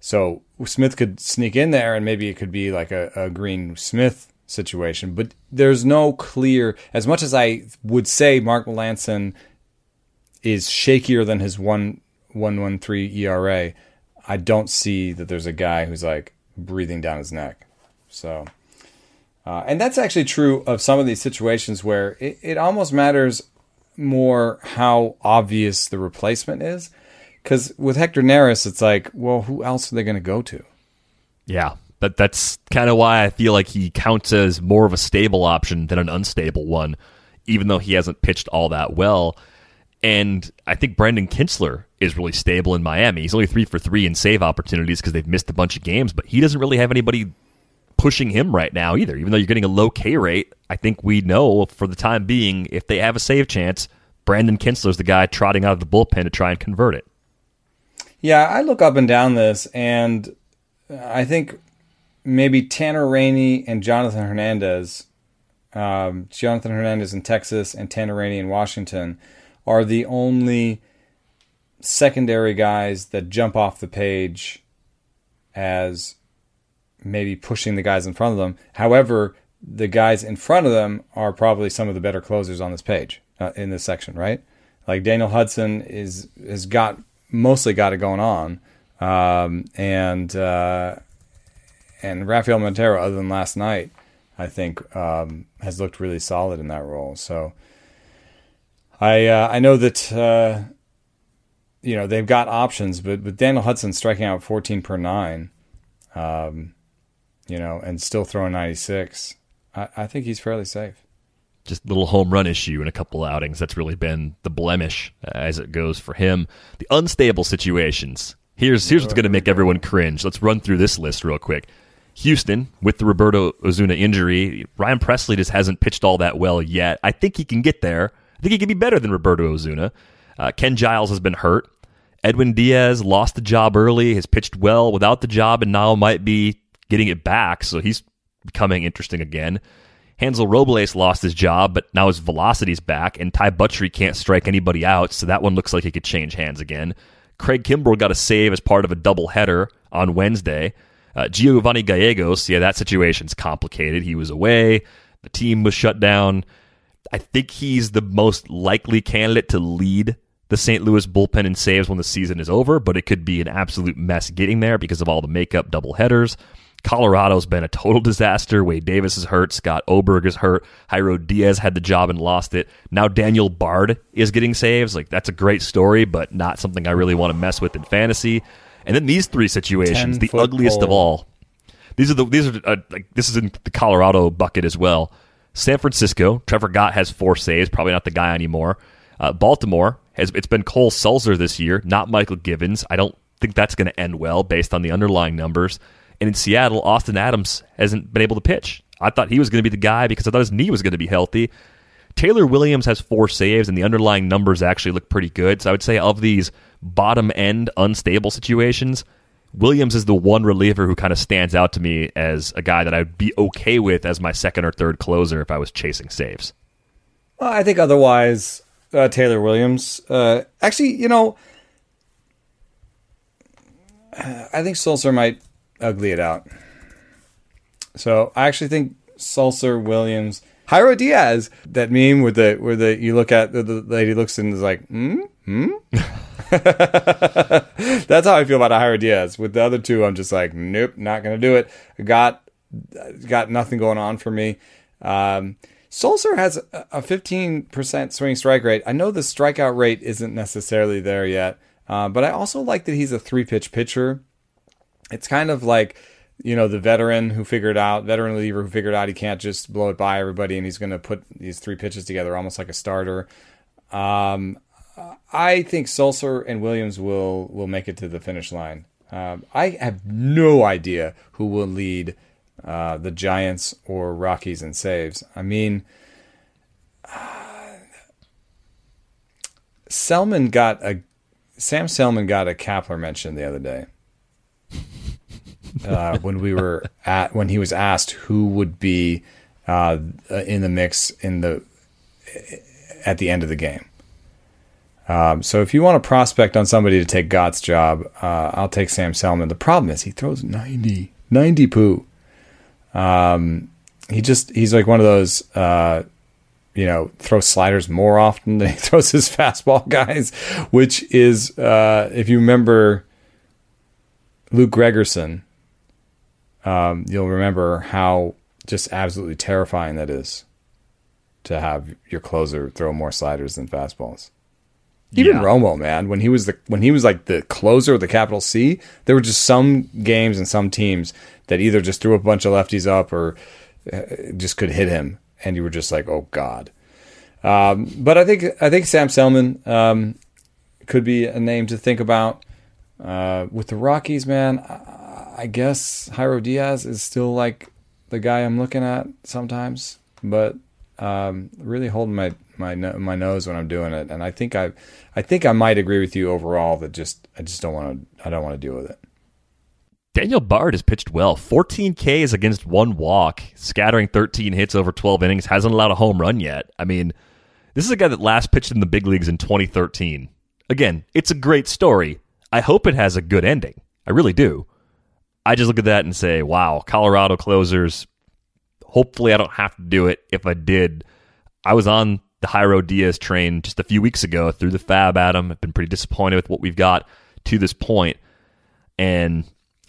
so Smith could sneak in there, and maybe it could be like a, a Green Smith situation. But there's no clear. As much as I would say Mark Melancon is shakier than his one one one three ERA, I don't see that there's a guy who's like breathing down his neck. So. Uh, and that's actually true of some of these situations where it, it almost matters more how obvious the replacement is because with Hector Neris, it's like, well, who else are they going to go to? Yeah, but that's kind of why I feel like he counts as more of a stable option than an unstable one, even though he hasn't pitched all that well. And I think Brandon Kintzler is really stable in Miami. He's only three for three in save opportunities because they've missed a bunch of games, but he doesn't really have anybody pushing him right now either. Even though you're getting a low K rate, I think we know for the time being, if they have a save chance, Brandon Kintzler's the guy trotting out of the bullpen to try and convert it. Yeah, I look up and down this, and I think maybe Tanner Rainey and Jonathan Hernandez, um, Jonathan Hernandez in Texas and Tanner Rainey in Washington, are the only secondary guys that jump off the page as maybe pushing the guys in front of them. However, the guys in front of them are probably some of the better closers on this page uh, in this section, right? Like Daniel Hudson is has got mostly got it going on. Um, and uh, and Rafael Montero, other than last night, I think um, has looked really solid in that role. So I uh, I know that uh, you know they've got options, but with Daniel Hudson striking out 14 per nine, um, you know, and still throwing 96, I, I think he's fairly safe just little home run issue in a couple outings. That's really been the blemish as it goes for him. The unstable situations. Here's here's what's going to make everyone cringe. Let's run through this list real quick. Houston with the Roberto Osuna injury, Ryan Presley just hasn't pitched all that well yet. I think he can get there. I think he could be better than Roberto Osuna. Uh, Ken Giles has been hurt. Edwin Diaz lost the job early, has pitched well without the job, and now might be getting it back. So he's becoming interesting again. Hansel Robles lost his job, but now his velocity's back, and Ty Buttrey can't strike anybody out, so that one looks like it could change hands again. Craig Kimbrel got a save as part of a doubleheader on Wednesday. Uh, Giovanni Gallegos, yeah, that situation's complicated. He was away, the team was shut down. I think he's the most likely candidate to lead the St. Louis bullpen in saves when the season is over, but it could be an absolute mess getting there because of all the makeup doubleheaders. Colorado's been a total *laughs* disaster. Wade Davis is hurt. Scott Oberg is hurt. Jairo Diaz had the job and lost it. Now Daniel Bard is getting saves. Like that's a great story, but not something I really want to mess with in fantasy. And then these three situations, the ugliest pole. of all. These are the these are uh, like this is in the Colorado bucket as well. San Francisco, Trevor Gott has four saves, probably not the guy anymore. Uh, Baltimore has it's been Cole Sulser this year, not Mychal Givens. I don't think that's going to end well based on the underlying numbers. And in Seattle, Austin Adams hasn't been able to pitch. I thought he was going to be the guy because I thought his knee was going to be healthy. Taylor Williams has four saves, and the underlying numbers actually look pretty good. So I would say of these bottom end unstable situations, Williams is the one reliever who kind of stands out to me as a guy that I'd be okay with as my second or third closer if I was chasing saves. Well, I think otherwise, uh, Taylor Williams. Uh, actually, you know, I think Sulser might ugly it out. So I actually think Sulser Williams, Jairo Diaz, that meme with the where the you look at the, the lady looks and is like, hmm, hmm. *laughs* *laughs* That's how I feel about Jairo Diaz. With the other two, I'm just like, nope, not gonna do it. got got nothing going on for me. Um, Sulser has a 15% swing strike rate. I know the strikeout rate isn't necessarily there yet, uh, but I also like that he's a three pitch pitcher. It's kind of like, you know, the veteran who figured out, veteran reliever who figured out he can't just blow it by everybody and he's going to put these three pitches together almost like a starter. Um, I think Sulser and Williams will will make it to the finish line. Um, I have no idea who will lead uh, the Giants or Rockies in saves. I mean, uh, Selman got a Sam Selman got a Kapler mention the other day *laughs* uh, when we were at when he was asked who would be uh, in the mix in the at the end of the game. Um, so if you want to prospect on somebody to take Gott's job, uh, I'll take Sam Selman. The problem is he throws 90, 90 poo. Um, he just he's like one of those uh, you know throws sliders more often than he *laughs* throws his fastball guys, which is uh, if you remember Luke Gregerson, um, you'll remember how just absolutely terrifying that is to have your closer throw more sliders than fastballs. Even yeah. Romo, man, when he was the when he was like the closer of the capital C, there were just some games and some teams that either just threw a bunch of lefties up or uh, just could hit him, and you were just like, oh god. Um, but I think I think Sam Selman um, could be a name to think about. Uh, with the Rockies, man, I, I guess Jairo Diaz is still like the guy I'm looking at sometimes, but um, really holding my my my nose when I'm doing it, and I think I I think I might agree with you overall that just I just don't want to I don't want to deal with it. Daniel Bard has pitched well. 14 Ks against one walk, scattering 13 hits over 12 innings, hasn't allowed a home run yet. I mean, this is a guy that last pitched in the big leagues in 2013. Again, it's a great story. I hope it has a good ending. I really do. I just look at that and say, wow, Colorado closers. Hopefully, I don't have to do it. If I did, I was on the Jairo Diaz train just a few weeks ago through the fab, Adam. I've been pretty disappointed with what we've got to this point. And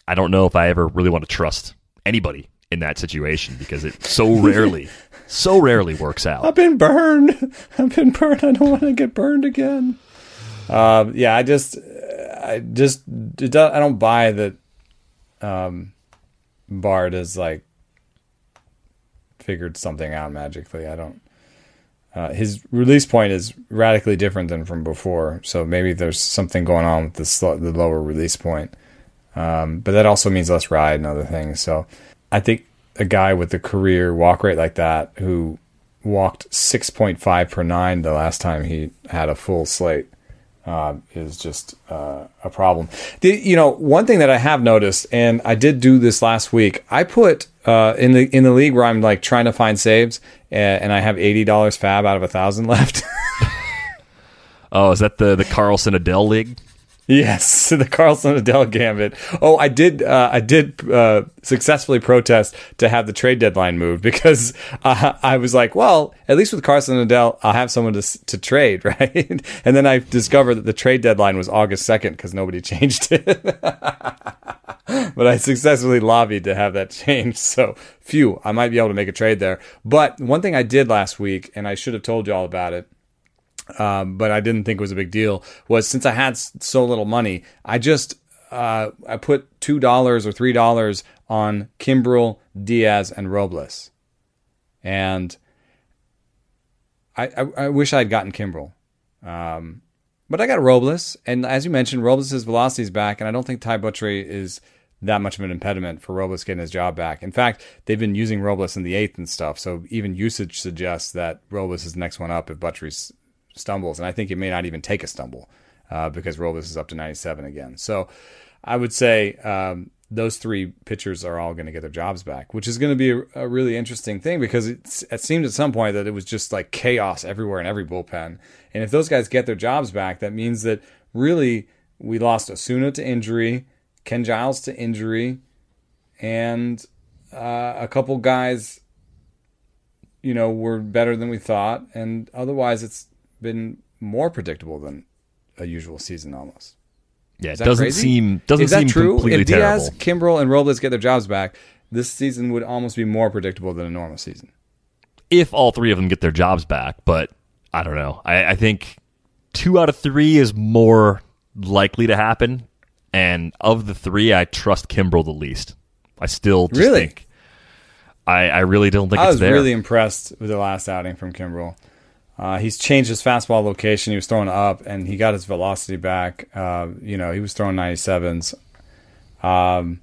I don't know if I ever really want to trust anybody in that situation because it so *laughs* rarely, so rarely works out. I've been burned. *laughs* I've been burned. I don't want to get burned again. Um, yeah, I just, I just, I don't buy that. Um, Bard has like figured something out magically. I don't. Uh, his release point is radically different than from before, so maybe there's something going on with the sl- the lower release point. Um, but that also means less ride and other things. So I think a guy with a career walk rate like that, who walked 6.5 per nine the last time he had a full slate, uh, is just uh, a problem. The, you know, one thing that I have noticed, and I did do this last week, I put uh, in the in the league where I'm like trying to find saves, and I have eighty dollars fab out of a thousand left. *laughs* oh, is that the the Carlson Adell league? Yes, *laughs* the Carlson Adell gambit. Oh, I did. Uh, I did uh, successfully protest to have the trade deadline moved *laughs* because uh, I was like, well, at least with Carlson Adell, I'll have someone to to trade, right? and then I discovered that the trade deadline was August second because nobody changed it. *laughs* but I successfully lobbied to have that *laughs* changed. So, phew, I might be able to make a trade there. But one thing I did last week, and I should have told you all about it um, but I didn't think it was a big deal, was since I had so little money, I just uh, I put two dollars or three dollars on Kimbrel, Diaz, and Robles, and I, I, I wish I had gotten Kimbrel, um, but I got Robles, and as you mentioned, Robles' velocity is back, and I don't think Ty Buttrey is that much of an impediment for Robles getting his job back. In fact, they've been using Robles in the eighth and stuff, so even usage suggests that Robles is the next one up if Buttrey stumbles, and I think it may not even take a stumble uh, because Robles is up to 97 again. So I would say um, those three pitchers are all going to get their jobs back, which is going to be a, a really interesting thing because it seemed at some point that it was just like chaos everywhere in every bullpen. And if those guys get their jobs back, that means that really we lost Osuna to injury, Ken Giles to injury, and uh, a couple guys, you know, were better than we thought. And otherwise, it's been more predictable than a usual season almost. Yeah, it doesn't crazy? seem doesn't Is that seem true? completely if Diaz, terrible. Kimbrel, and Robles get their jobs back, this season would almost be more predictable than a normal season. if all three of them get their jobs back. But I don't know. I, I think two out of three is more likely to happen. And of the three, I trust Kimbrel the least. I still just Really? think I, I really don't think it's there. I it's was there. really impressed with the last outing from Kimbrel. Uh, he's changed his fastball location. He was throwing up, and he got his velocity back. Uh, you know, he was throwing 97s. Um,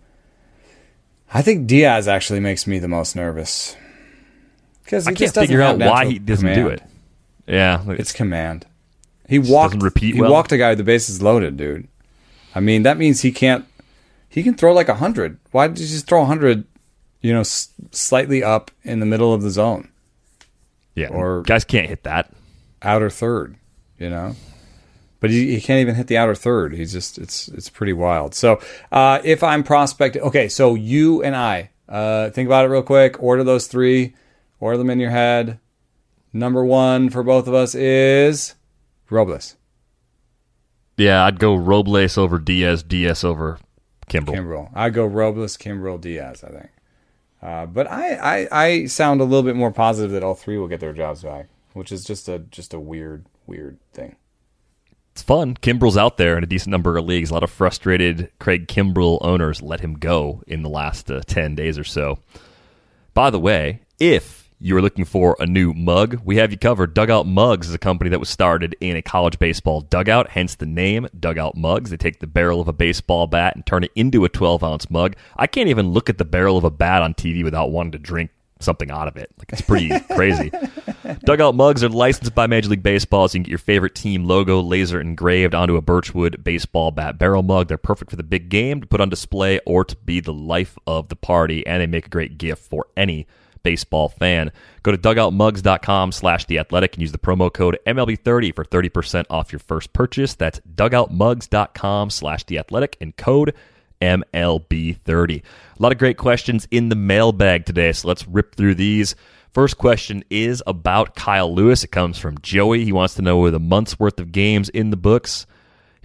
I think Diaz actually makes me the most nervous because I can't figure out why he doesn't do it. Yeah, It's command. He walked. repeat he well? walked a guy with the bases loaded, dude. I mean, that means he can't. He can throw like a hundred. Why did you just throw hundred? You know, s- slightly up in the middle of the zone, yeah. or- guys can't hit that. outer third. You know, but he, he can't even hit the outer third. He's just it's it's pretty wild. So uh, if I'm prospecting, okay, so you and I uh, think about it real quick. Order those three. Order them in your head. Number one for both of us is Robles. Yeah, I'd go Robles over Diaz, Diaz over Kimbrel. Kimbrel. I go Robles, Kimbrel, Diaz. I think, uh, but I, I I sound a little bit more positive that all three will get their jobs back, which is just a just a weird weird thing. It's fun. Kimbrel's out there in a decent number of leagues. A lot of frustrated Craig Kimbrel owners let him go in the last uh, 10 days or so. By the way, if you're looking for a new mug, we have you covered. Dugout Mugs is a company that was started in a college baseball dugout, hence the name Dugout Mugs. They take the barrel of a baseball bat and turn it into a 12 ounce mug. I can't even look at the barrel of a bat on TV without wanting to drink something out of it. Like it's pretty *laughs* crazy. Dugout mugs are licensed by Major League Baseball, so you can get your favorite team logo laser engraved onto a Birchwood baseball bat barrel mug. They're perfect for the big game to put on display or to be the life of the party, and they make a great gift for any baseball fan. Go to dugoutmugs.com slash the athletic and use the promo code MLB30 for 30% off your first purchase. That's dugoutmugs.com slash the athletic and code MLB30. A lot of great questions in the mailbag today, so let's rip through these. First question is about Kyle Lewis. It comes from Joey. He wants to know with a month's worth of games in the books.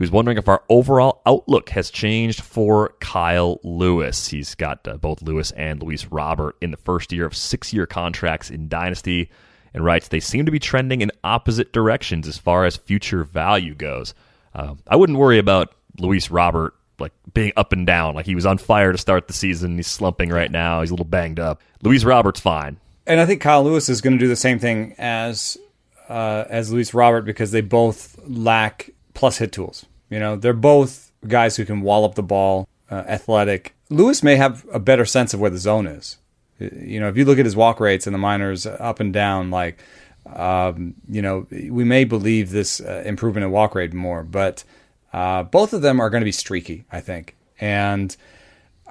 He was wondering if our overall outlook has changed for Kyle Lewis. He's got uh, both Lewis and Luis Robert in the first year of six year contracts in Dynasty and writes they seem to be trending in opposite directions as far as future value goes. Uh, I wouldn't worry about Luis Robert like being up and down. Like he was on fire to start the season. He's slumping right now. He's a little banged up. Luis Robert's fine. And I think Kyle Lewis is going to do the same thing as uh, as Luis Robert because they both lack plus hit tools. You know, they're both guys who can wallop the ball, uh, athletic. Lewis may have a better sense of where the zone is. You know, if you look at his walk rates in the minors, up and down, like um, you know, we may believe this uh, improvement in walk rate more, but uh, both of them are going to be streaky, I think, and.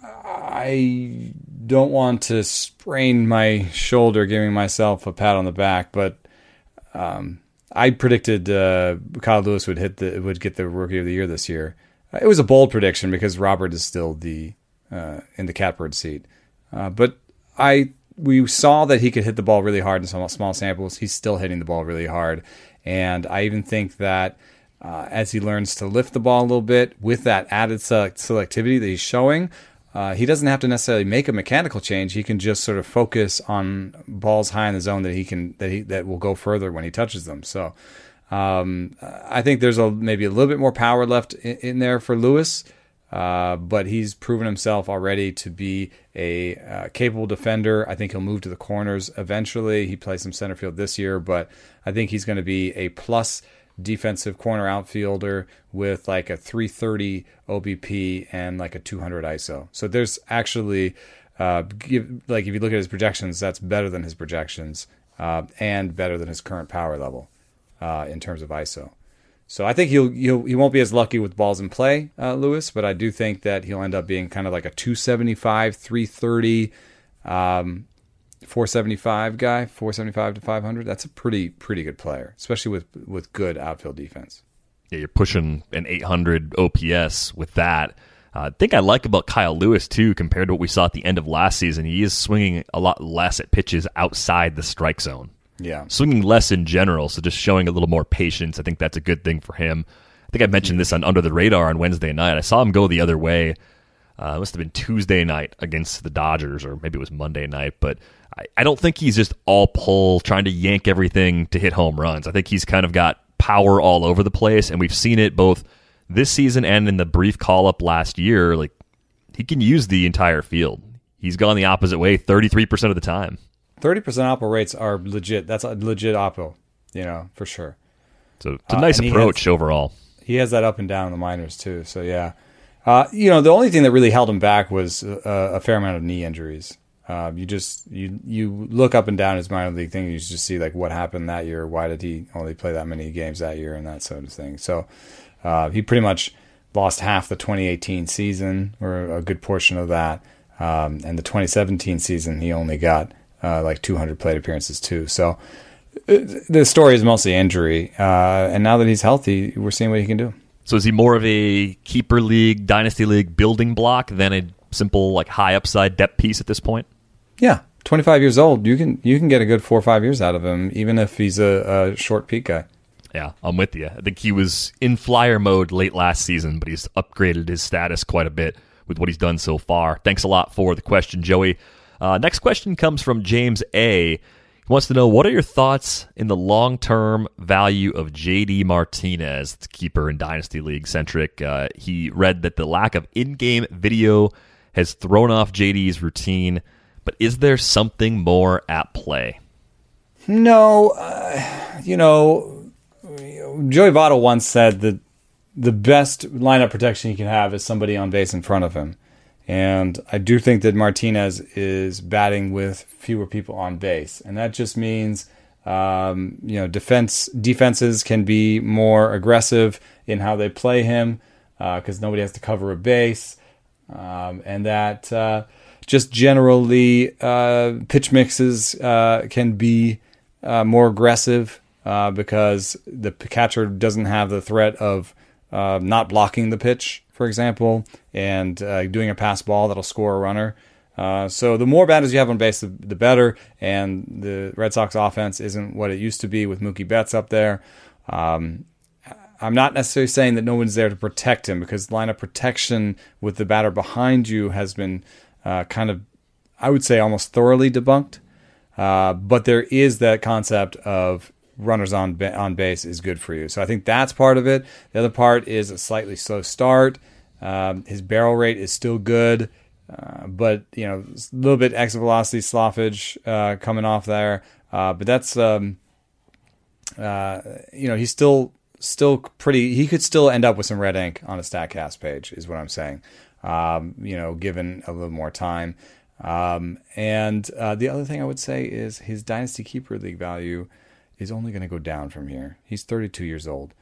I don't want to sprain my shoulder giving myself a pat on the back, but um, I predicted uh, Kyle Lewis would hit the would get the Rookie of the Year this year. It was a bold prediction because Robert is still the uh, in the catbird seat, uh, but I we saw that he could hit the ball really hard in some small samples. He's still hitting the ball really hard, and I even think that. Uh, as he learns to lift the ball a little bit with that added select- selectivity that he's showing, uh, he doesn't have to necessarily make a mechanical change. He can just sort of focus on balls high in the zone that he can that he that will go further when he touches them. So um, I think there's a maybe a little bit more power left in, in there for Lewis, uh, but he's proven himself already to be a uh, capable defender. I think he'll move to the corners eventually. He plays some center field this year, but I think he's going to be a plus defensive corner outfielder with like a 330 OBP and like a 200 ISO. So there's actually, uh, give, like if you look at his projections, that's better than his projections uh, and better than his current power level uh, in terms of ISO. So I think he'll, he'll he won't be as lucky with balls in play, uh, Lewis, but I do think that he'll end up being kind of like a 275, 330, um, 475 guy, 475 to 500. That's a pretty pretty good player, especially with with good outfield defense. Yeah, you're pushing an 800 OPS with that. Uh, I think I like about Kyle Lewis too, compared to what we saw at the end of last season. He is swinging a lot less at pitches outside the strike zone. Yeah. swinging less in general, so just showing a little more patience. I think that's a good thing for him. I think I mentioned this on Under the Radar on Wednesday night. I saw him go the other way Uh, it must have been Tuesday night against the Dodgers, or maybe it was Monday night. But I, I don't think he's just all pull, trying to yank everything to hit home runs. I think he's kind of got power all over the place, and we've seen it both this season and in the brief call up last year. Like he can use the entire field. He's gone the opposite way 33% of the time. 30% oppo rates are legit. That's a legit oppo, you know, for sure. So it's a nice uh, approach has, overall. He has that up and down in the minors too. So yeah. Uh, you know, the only thing that really held him back was uh, a fair amount of knee injuries. Uh, you just you you look up and down his minor league thing, you just see like what happened that year. Why did he only play that many games that year, and that sort of thing. So uh, he pretty much lost half the 2018 season, or a good portion of that, um, and the 2017 season he only got uh, like 200 plate appearances too. So uh, the story is mostly injury, uh, and now that he's healthy, we're seeing what he can do. So is he more of a keeper league, dynasty league building block than a simple like high upside depth piece at this point? Yeah, 25 years old, you can you can get a good four or five years out of him, even if he's a, a short peak guy. Yeah, I'm with you. I think he was in flyer mode late last season, but he's upgraded his status quite a bit with what he's done so far. Thanks a lot for the question, Joey. Uh, next question comes from James A. He wants to know what are your thoughts in the long term value of JD Martinez, the keeper in Dynasty League centric. Uh, he read that the lack of in game video has thrown off JD's routine, but is there something more at play? No, uh, you know, Joey Votto once said that the best lineup protection he can have is somebody on base in front of him. And I do think that Martinez is batting with fewer people on base, and that just means um, you know defense defenses can be more aggressive in how they play him because uh, nobody has to cover a base, um, and that uh, just generally uh, pitch mixes uh, can be uh, more aggressive uh, because the catcher doesn't have the threat of not blocking the pitch for example, and uh, doing a pass ball that'll score a runner. Uh, so the more batters you have on base, the, the, better. And the Red Sox offense isn't what it used to be with Mookie Betts up there. Um, I'm not necessarily saying that no one's there to protect him because line of protection with the batter behind you has been uh, kind of, I would say, almost thoroughly debunked. Uh, but there is that concept of runners on on base is good for you. So I think that's part of it. The other part is a slightly slow start. Um, his barrel rate is still good, uh, but you know a little bit exit velocity sloughage uh, coming off there. Uh, but that's um, uh, you know he's still still pretty. He could still end up with some red ink on a Statcast page, is what I'm saying. Um, you know, given a little more time. Um, and uh, the other thing I would say is his dynasty keeper league value is only going to go down from here. He's 32 years old.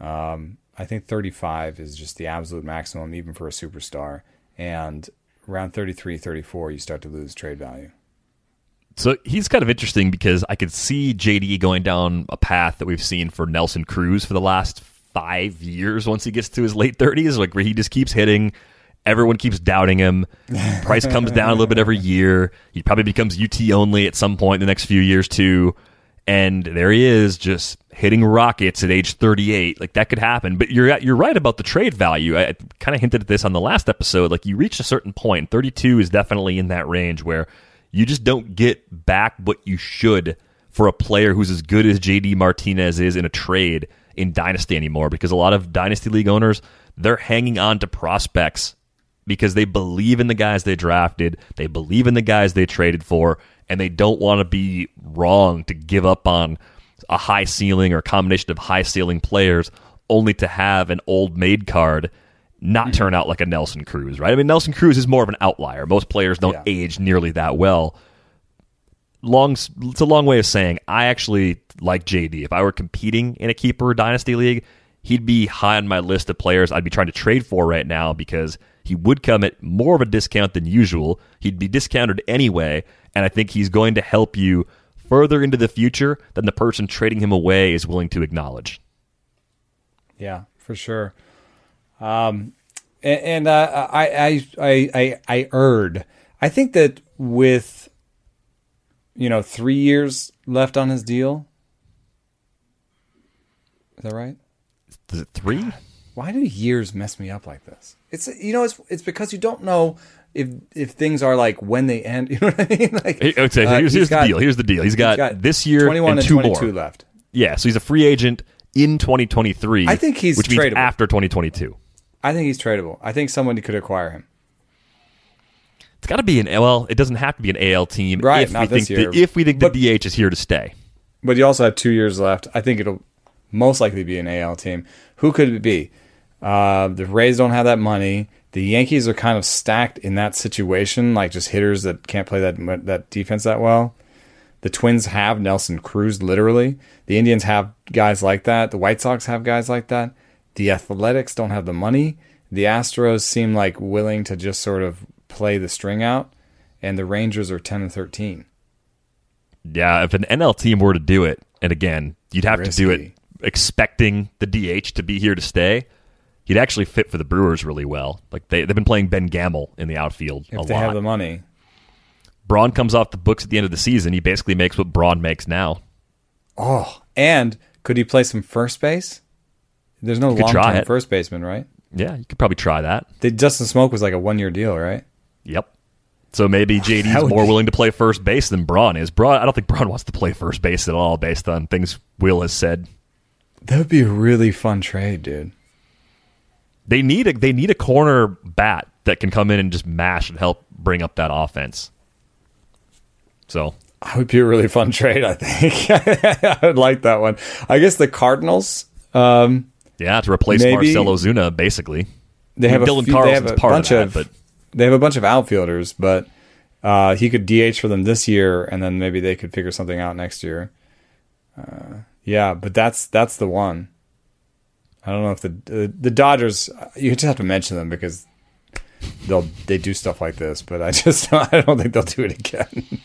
Um, I think 35 is just the absolute maximum, even for a superstar. And around 33, 34, you start to lose trade value. So he's kind of interesting because I could see JD going down a path that we've seen for Nelson Cruz for the last five years once he gets to his late 30s, like where he just keeps hitting. Everyone keeps doubting him. *laughs* Price comes down a little bit every year. He probably becomes UT only at some point in the next few years, too. And there he is just hitting rockets at age 38 like that could happen. But you're you're right about the trade value. I kind of hinted at this on the last episode. Like you reach a certain point 32 is definitely in that range where you just don't get back what you should for a player who's as good as JD Martinez is in a trade in dynasty anymore. Because a lot of dynasty league owners they're hanging on to prospects because they believe in the guys they drafted, they believe in the guys they traded for, and they don't want to be wrong to give up on a high ceiling or a combination of high ceiling players only to have an old made card not mm-hmm. turn out like a Nelson Cruz, right? I mean, Nelson Cruz is more of an outlier. Most players don't yeah. age nearly that well. Long, it's a long way of saying I actually like JD. If I were competing in a keeper dynasty league, he'd be high on my list of players I'd be trying to trade for right now because he would come at more of a discount than usual. He'd be discounted anyway, and I think he's going to help you further into the future than the person trading him away is willing to acknowledge. Yeah, for sure. Um, and, and uh, I, I, I, I, I erred. I think that with you know three years left on his deal, is that right? Is it three? Why do years mess me up like this? It's you know, it's it's because you don't know if if things are like when they end. *laughs* You know what I mean? Like, okay, uh, here's, he's here's got- the deal. Here's the deal. He's got, got this year 21 and and, two 22 more. left. Yeah, so he's a free agent in 2023. I think he's which means tradable. after 2022. I think he's tradable. I think somebody could acquire him. It's got to be an well. It doesn't have to be an AL team. Right, If not we this think year. The, if we think But- the DH is here to stay. But you also have two years left. I think it'll most likely be an AL team. Who could it be? Uh, the Rays don't have that money. The Yankees are kind of stacked in that situation, like just hitters that can't play that that defense that well. The Twins have Nelson Cruz, literally. The Indians have guys like that. The White Sox have guys like that. The Athletics don't have the money. The Astros seem like willing to just sort of play the string out, and the Rangers are ten and thirteen. Yeah, if an NL team were to do it, and again, you'd have to do it expecting the DH to be here to stay. He'd actually fit for the Brewers really well. Like they they've been playing Ben Gamel in the outfield If a they lot. have the money, Braun comes off the books at the end of the season. He basically makes what Braun makes now. Oh, and could he play some first base? There's no long-term first baseman, right? Yeah, you could probably try that. The Justin Smoak was like a one-year deal, right? Yep. So maybe *laughs* JD's would more be- willing to play first base than Braun is. Braun, I don't think Braun *laughs* wants to play first base at all, based on things Will has said. That would be a really fun trade, dude. They need a they need a corner bat that can come in and just mash and help bring up that offense. So That would be a really fun trade. I think *laughs* I would like that one. I guess the Cardinals. Um, yeah, to replace Maybe- Marcell Ozuna, basically. they I mean, have a Dylan few, they have part of bunch that, of, but they have a bunch of outfielders, but uh, he could DH for them this year, and then maybe they could figure something out next year. Uh, yeah, but that's that's the one. I don't know if the the, the Dodgers. You just have to mention them because they'll they do stuff like this, but I *laughs* just I don't think they'll do it again.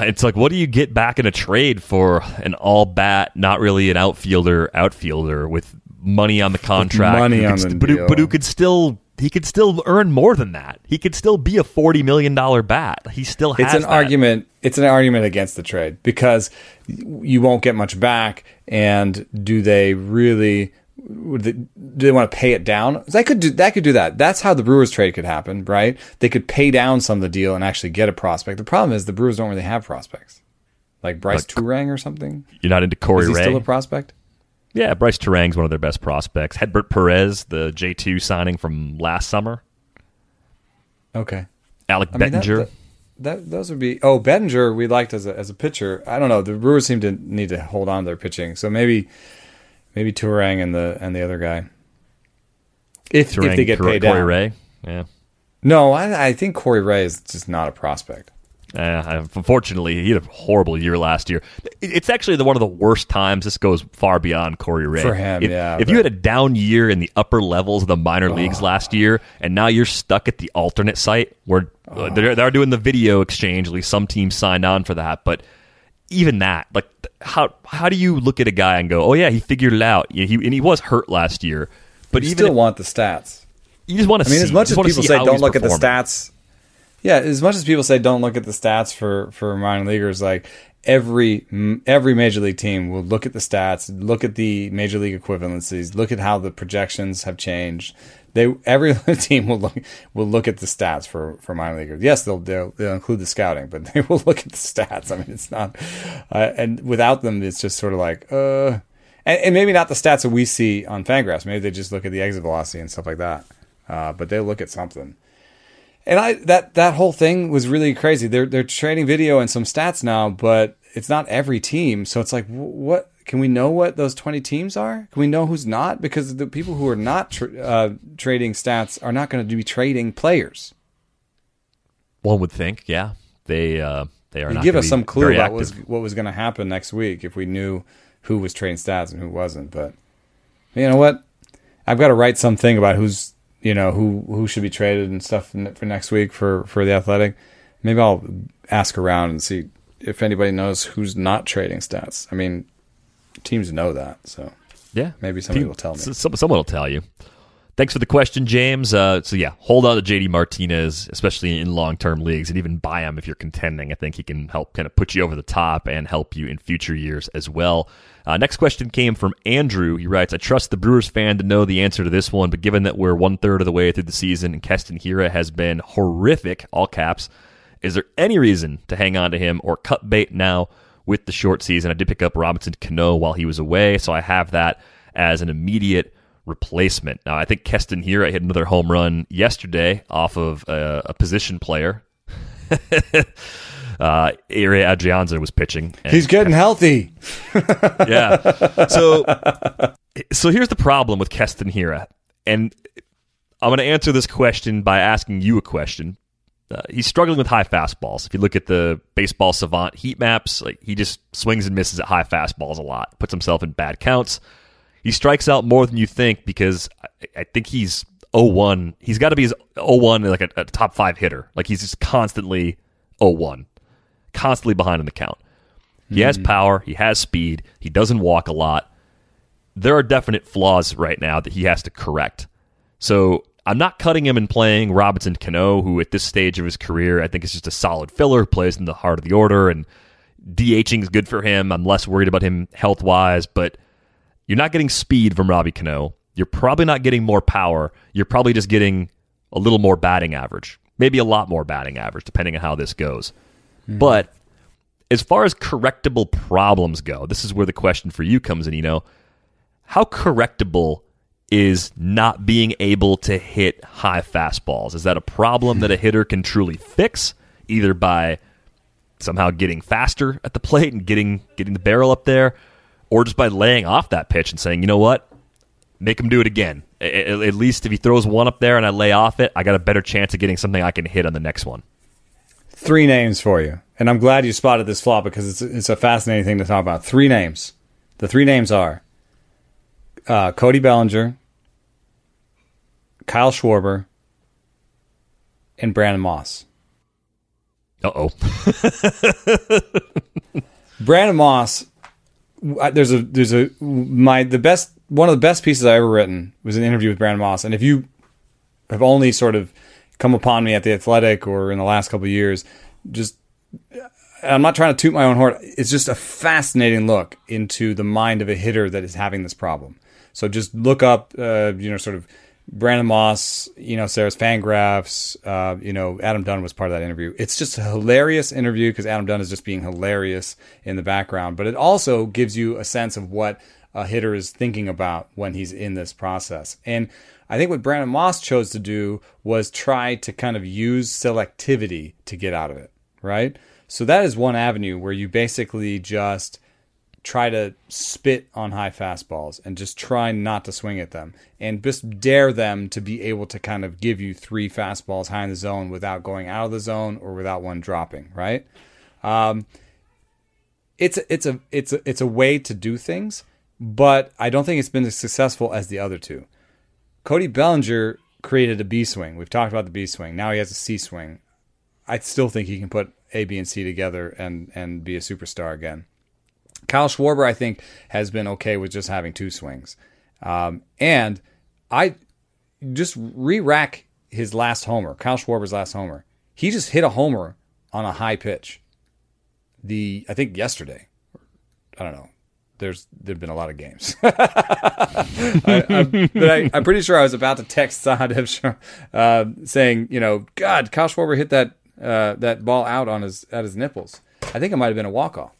It's like, what do you get back in a trade for an all bat, not really an outfielder, outfielder with money on the contract, money on could the st- but, who, but who could still he could still earn more than that. He could still be a forty million dollar bat. He still has it's an that. argument it's an argument against the trade because you won't get much back and do they really they, do they want to pay it down that could do that could do that that's how the brewers trade could happen right they could pay down some of the deal and actually get a prospect the problem is the brewers don't really have prospects like Brice Like- turang or something You're not into Corey is he Ray. still a prospect yeah, Brice Turang's one of their best prospects. Hedbert Perez, the J two signing from last summer. okay Alec I mean, that- Bettinger. that, that those would be oh Bettinger we liked as a as a pitcher. I don't know. The Brewers seem to need to hold on to their pitching, so maybe maybe Turang and the and the other guy. If Terang, if they get Cor- paid Corey down. Ray. Yeah. No, I, I think Corey Ray is just not a prospect. Uh, unfortunately, he had a horrible year last year. It's actually the one of the worst times. This goes far beyond Corey Ray For him, If, yeah, If you had a down year in the upper levels of the minor leagues last year, and now you're stuck at the alternate site where uh, they're they're doing the video exchange. At least some teams signed on for that, but even that, like, how how do you look at a guy and go, "Oh yeah, he figured it out"? He and he was hurt last year, but You even still if- want the stats. you just want to. I mean, as much as people say don't look at the stats, yeah, as much as people say don't look at the stats for for minor leaguers, like every every major league team will look at the stats, look at the major league equivalencies, look at how the projections have changed. They every *laughs* team will look will look at the stats for for minor leaguers. Yes, they'll they'll, they'll include the scouting, but *laughs* they will look at the stats. I mean, it's not, uh, and without them, it's just sort of like uh. And, and maybe not the stats that we see on Fangraphs. Maybe they just look at the exit velocity and stuff like that. Uh, but they look at something. And I that that whole thing was really crazy. They're they're trading video and some stats now, but it's not every team. So it's like, what can we know what those twenty teams are? Can we know who's not? Because the people who are not tr- uh, trading stats are not going to be trading players. One would think, yeah, they uh, they are. Give us some clue about what was what was going to happen next week if we knew who was trading stats and who wasn't. But you know what? I've got to write something about who's you know who who should be traded and stuff for next week for for the athletic. Maybe I'll ask around and see if anybody knows who's not trading stats. I mean, teams know that, so Yeah, maybe somebody Team- will tell me. someone will tell you. Thanks for the question, James. Uh, so yeah, hold on to JD Martinez, especially in long-term leagues, and even buy him if you're contending. I think he can help kind of put you over the top and help you in future years as well. Uh, next question came from Andrew. He writes, "I trust the Brewers fan to know the answer to this one, but given that we're one third of the way through the season and Keston Hiura has been horrific, all caps, is there any reason to hang on to him or cut bait now with the short season? I did pick up Robinson Cano while he was away, so I have that as an immediate." replacement. Now, I think Keston Hiura hit another home run yesterday off of a, a position player. *laughs* uh, Ehire Adrianza was pitching. He's getting healthy. *laughs* yeah. So, so here's the problem with Keston Hiura, and I'm going to answer this question by asking you a question. Uh, he's struggling with high fastballs. If you look at the baseball savant heat maps, like he just swings and misses at high fastballs a lot, puts himself in bad counts he strikes out more than you think because I, I think he's 01. He's got to be his 01 like a, a, top five hitter. Like he's just constantly 01, constantly behind in the count. He mm-hmm. has hmm. power. He has speed. He doesn't walk a lot. There are definite flaws right now that he has to correct. So I'm not cutting him and playing Robinson Cano, who at this stage of his career I think is just a solid filler, plays in the heart of the order, and DHing is good for him. I'm less worried about him health wise, but you're not getting speed from Robbie Cano. You're probably not getting more power. You're probably just getting a little more batting average, maybe a lot more batting average, depending on how this goes. Mm-hmm. But as far as correctable problems go, this is where the question for you comes in. You know, how correctable is not being able to hit high fastballs? Is that a problem that a hitter can truly fix, either by somehow getting faster at the plate and getting getting the barrel up there, or just by laying off that pitch and saying, you know what, make him do it again. At least if he throws one up there and I lay off it, I got a better chance of getting something I can hit on the next one. Three names for you, and I'm glad you spotted this flaw because it's it's a fascinating thing to talk about. Three names. The three names are uh, Cody Bellinger, Kyle Schwarber, and Brandon Moss. Uh oh. *laughs* Brandon Moss there's a there's a my the best one of the best pieces I ever written was an interview with Brandon Moss, and if you have only sort of come upon me at the Athletic or in the last couple years, just I'm not trying to toot my own horn. It's just a fascinating look into the mind of a hitter that is having this problem. So just look up, uh, you know, sort of Brandon Moss, you know, Sarris Fangraphs, uh, you know, Adam Dunn was part of that interview. It's just a hilarious interview because Adam Dunn is just being hilarious in the background, but it also gives you a sense of what a hitter is thinking about when he's in this process. And I think what Brandon Moss chose to do was try to kind of use selectivity to get out of it, right? So that is one avenue where you basically just try to spit on high fastballs and just try not to swing at them and just dare them to be able to kind of give you three fastballs high in the zone without going out of the zone or without one dropping right um, it's it's a it's a, it's a way to do things but I don't think it's been as successful as the other two Cody Bellinger created a B swing we've talked about the B swing now he has a C swing I still think he can put A B and C together and and be a superstar again Kyle Schwarber, I think, has been okay with just having two swings. Um, and I just re rack his last homer, Kyle Schwarber's last homer. He just hit a homer on a high pitch. The I think yesterday. I don't know. There's there've been a lot of games, *laughs* I, but I, am pretty sure I was about to text Sahadev uh, saying, you know, God, Kyle Schwarber hit that uh, that ball out on his at his nipples. I think it might have been a walk off.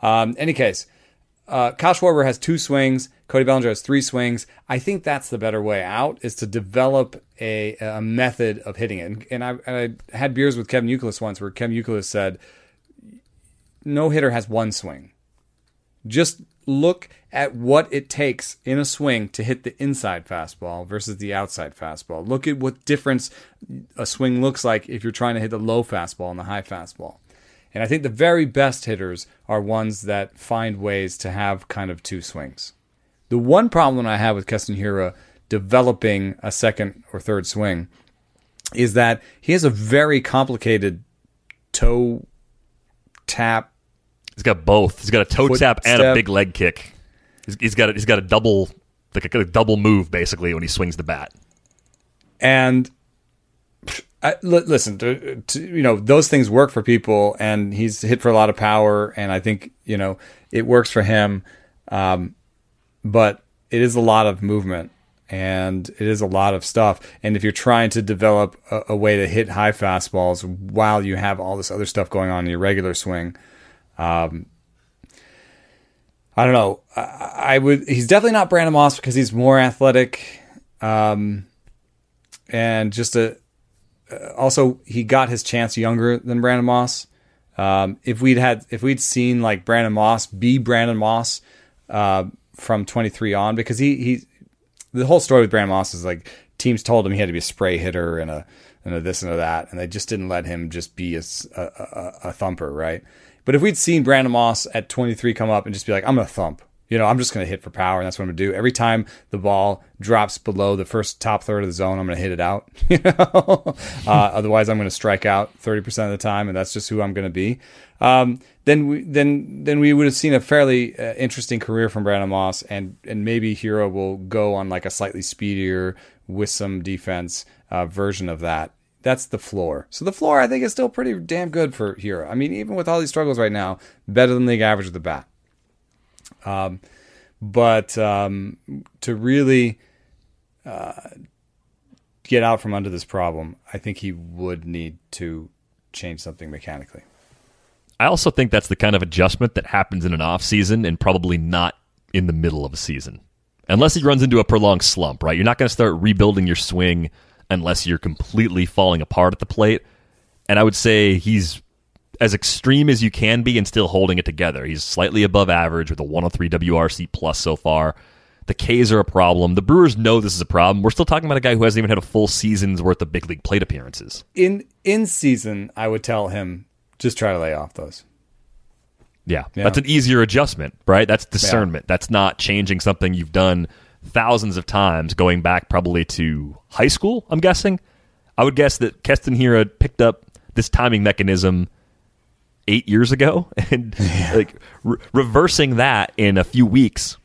Um, any case, uh, Kyle Schwarber has two swings. Cody Bellinger has three swings. I think that's the better way out is to develop a, a method of hitting it. And, and I, I, had beers with Kevin Youkilis once where Kevin Youkilis said, no hitter has one swing. Just look at what it takes in a swing to hit the inside fastball versus the outside fastball. Look at what difference a swing looks like if you're trying to hit the low fastball and the high fastball. And I think the very best hitters are ones that find ways to have kind of two swings. The one problem I have with Keston Hiura developing a second or third swing is that he has a very complicated toe tap. He's got both. He's got a toe tap and step. a big leg kick. He's, he's got a, he's got a double like a, a double move basically when he swings the bat. and I, listen, to, to, you know, those things work for people, and he's hit for a lot of power, and I think you know it works for him. Um, but it is a lot of movement, and it is a lot of stuff. And if you're trying to develop a, a way to hit high fastballs while you have all this other stuff going on in your regular swing, um, I don't know. I, I, would. He's definitely not Brandon Moss because he's more athletic, um, and just a uh, also he got his chance younger than Brandon Moss. Um, if we'd had if we'd seen like Brandon Moss be Brandon Moss uh, from 23 on, because he he the whole story with Brandon Moss is like teams told him he had to be a spray hitter and a and a this and a that, and they just didn't let him just be a, a, a thumper, right? But if we'd seen Brandon Moss at 23 come up and just be like, I'm gonna thump, you know, I'm just going to hit for power, and that's what I'm going to do. Every time the ball drops below the first top third of the zone, I'm going to hit it out. *laughs* You know, uh, otherwise I'm going to strike out 30 percent of the time, and that's just who I'm going to be. Um, then we then then we would have seen a fairly uh, interesting career from Brandon Moss, and and maybe Hiura will go on like a slightly speedier with some defense uh, version of that. That's the floor. So the floor, I think, is still pretty damn good for Hiura. I mean, even with all these struggles right now, better than league average with the bat. Um, but um, to really uh, get out from under this problem, I think he would need to change something mechanically. I also think that's the kind of adjustment that happens in an off season and probably not in the middle of a season. Unless he runs into a prolonged slump, right? You're not going to start rebuilding your swing unless you're completely falling apart at the plate. And I would say he's as extreme as you can be and still holding it together. He's slightly above average with a 103 WRC plus so far. The K's are a problem. The Brewers know this is a problem. We're still talking about a guy who hasn't even had a full season's worth of big league plate appearances. In in season, I would tell him just try to lay off those. Yeah, yeah. that's an easier adjustment, right? That's discernment. Yeah. That's not changing something you've done thousands of times, going back probably to high school. I'm guessing. I would guess that Keston Hiura picked up this timing mechanism eight years ago, *laughs* and yeah. like re- reversing that in a few weeks,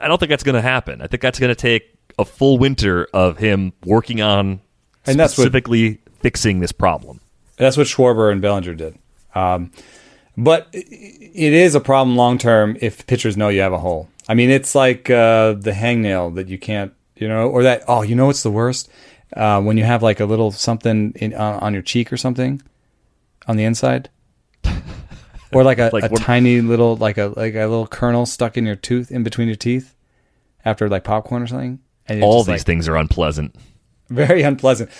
I don't think that's going to happen. I think that's going to take a full winter of him working on and specifically that's what, fixing this problem. That's what Schwarber and Bellinger did. Um, but it is a problem long term if pitchers know you have a hole. I mean, it's like uh, the hangnail that you can't, you know, or that. Oh, you know what's the worst? Uh, when you have like a little something in, uh, on your cheek or something on the inside *laughs* or like a, like a tiny little like a like a little kernel stuck in your tooth in between your teeth after like popcorn or something. all these like, things are unpleasant. Very unpleasant.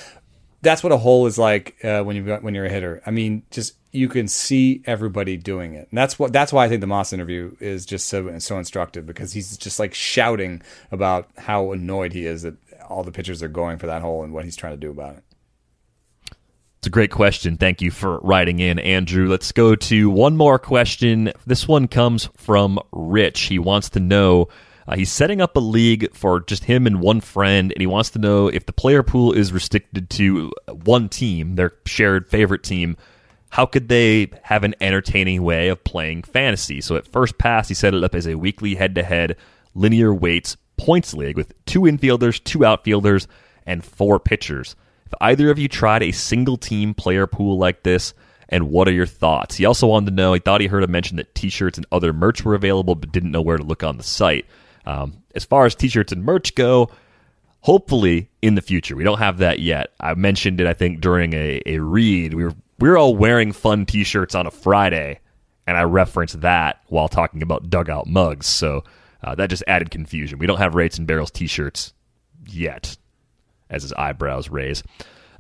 That's what a hole is like uh, when you when you're a hitter. I mean, just you can see everybody doing it. And that's what that's why I think the Moss interview is just so so instructive because he's just like shouting about how annoyed he is that all the pitchers are going for that hole and what he's trying to do about it. It's a great question. Thank you for writing in, Andrew. Let's go to one more question. This one comes from Rich. He wants to know uh, he's setting up a league for just him and one friend, and he wants to know if the player pool is restricted to one team, their shared favorite team. How could they have an entertaining way of playing fantasy? So at first pass, he set it up as a weekly head to head linear weights points league with two infielders, two outfielders, and four pitchers If either of you tried a single team player pool like this? And what are your thoughts? He also wanted to know, he thought he heard a mention that t shirts and other merch were available, but didn't know where to look on the site. Um, as far as t shirts and merch go, hopefully in the future. We don't have that yet. I mentioned it, I think, during a, a read. We were, we were all wearing fun t shirts on a Friday, and I referenced that while talking about dugout mugs. So uh, that just added confusion. We don't have Rates and Barrels t shirts yet as his eyebrows raise.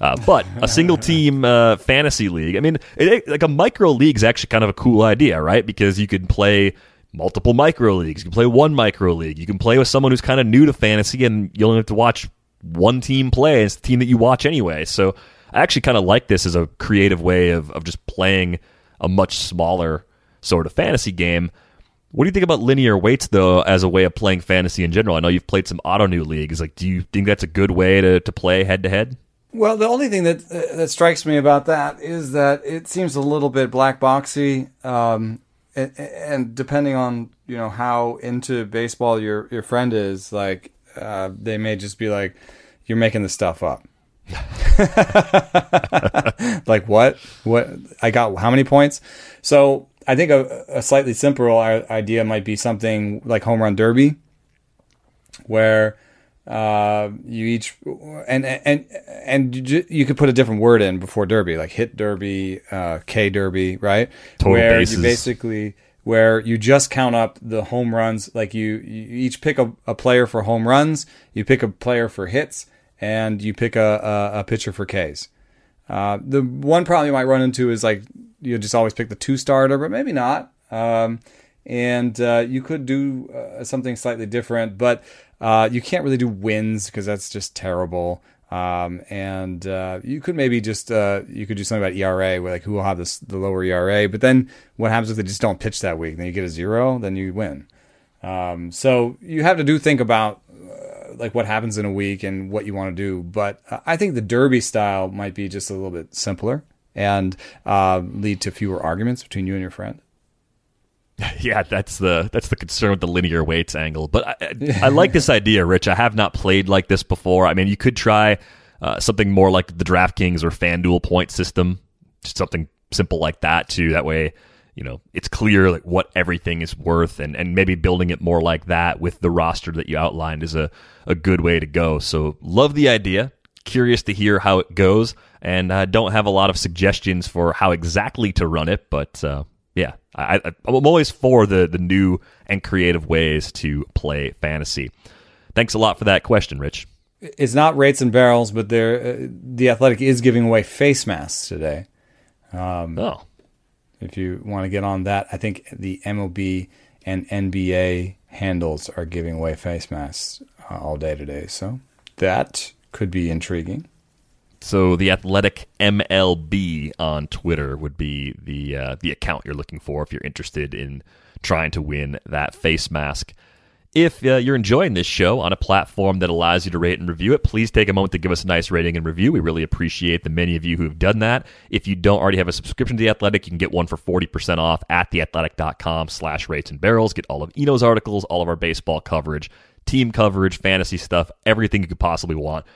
Uh, but a single *laughs* team uh, fantasy league, I mean, it, like a micro league is actually kind of a cool idea, right? Because you can play multiple micro leagues. You can play one micro league. You can play with someone who's kind of new to fantasy, and you only have to watch one team play. It's the team that you watch anyway. So I actually kind of like this as a creative way of, of just playing a much smaller sort of fantasy game. What do you think about linear weights though, as a way of playing fantasy in general? I know you've played some Ottoneu leagues. Like, do you think that's a good way to, to play head to head? Well, the only thing that uh, that strikes me about that is that it seems a little bit black boxy, um, and, and, depending on you know how into baseball your your friend is, like uh, they may just be like, "You're making this stuff up." *laughs* like what? What I got? How many points? So I think a, a slightly simpler idea might be something like home run derby, where uh, you each and and and you, you could put a different word in before derby, like hit derby, uh, K derby, right? Total where bases. you basically where you just count up the home runs, like you, you each pick a, a player for home runs, you pick a player for hits, and you pick a, a, a pitcher for Ks. Uh, the one problem you might run into is like you just always pick the two starter, but maybe not. Um, and uh, you could do uh, something slightly different, but uh, you can't really do wins because that's just terrible. Um, and uh, you could maybe just uh, you could do something about ERA, where like who will have this the lower ERA. But then what happens if they just don't pitch that week? Then you get a zero, then you win. Um, so you have to do think about like what happens in a week and what you want to do. But uh, I think the Derby style might be just a little bit simpler and uh, lead to fewer arguments between you and your friend. *laughs* Yeah, that's the that's the concern with the linear weights angle. But I, *laughs* I, I like this idea, Rich. I have not played like this before. I mean, you could try uh, something more like the DraftKings or FanDuel point system, just something simple like that too. That way, you know, it's clear like what everything is worth, and and maybe building it more like that with the roster that you outlined is a a good way to go. So, love the idea. Curious to hear how it goes, and I don't have a lot of suggestions for how exactly to run it, but. Uh, yeah, I, am always for the the new and creative ways to play fantasy. Thanks a lot for that question, Rich. It's not rates and barrels, but there uh, the Athletic is giving away face masks today. Um, oh, if you want to get on that, I think the MLB and NBA handles are giving away face masks uh, all day today. So that could be intriguing. So the Athletic MLB on Twitter would be the uh, the account you're looking for if you're interested in trying to win that face mask. If uh, you're enjoying this show on a platform that allows you to rate and review it, please take a moment to give us a nice rating and review. We really appreciate the many of you who have done that. If you don't already have a subscription to The Athletic, you can get one for 40% off at theathletic.com slash rates and barrels. Get all of Eno's articles, all of our baseball coverage, team coverage, fantasy stuff, everything you could possibly want,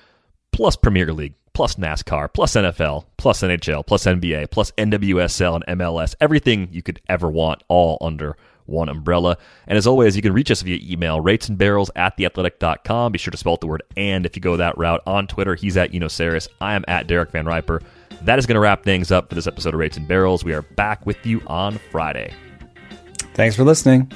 plus Premier League plus NASCAR, plus NFL, plus NHL, plus NBA, plus NWSL and MLS, everything you could ever want, all under one umbrella. And as always, you can reach us via email, rates and barrels at theathletic.com. Be sure to spell out the word and if you go that route. On Twitter, he's at Enosarris. I am at Derek Van Riper. That is going to wrap things up for this episode of Rates and Barrels. We are back with you on Friday. Thanks for listening.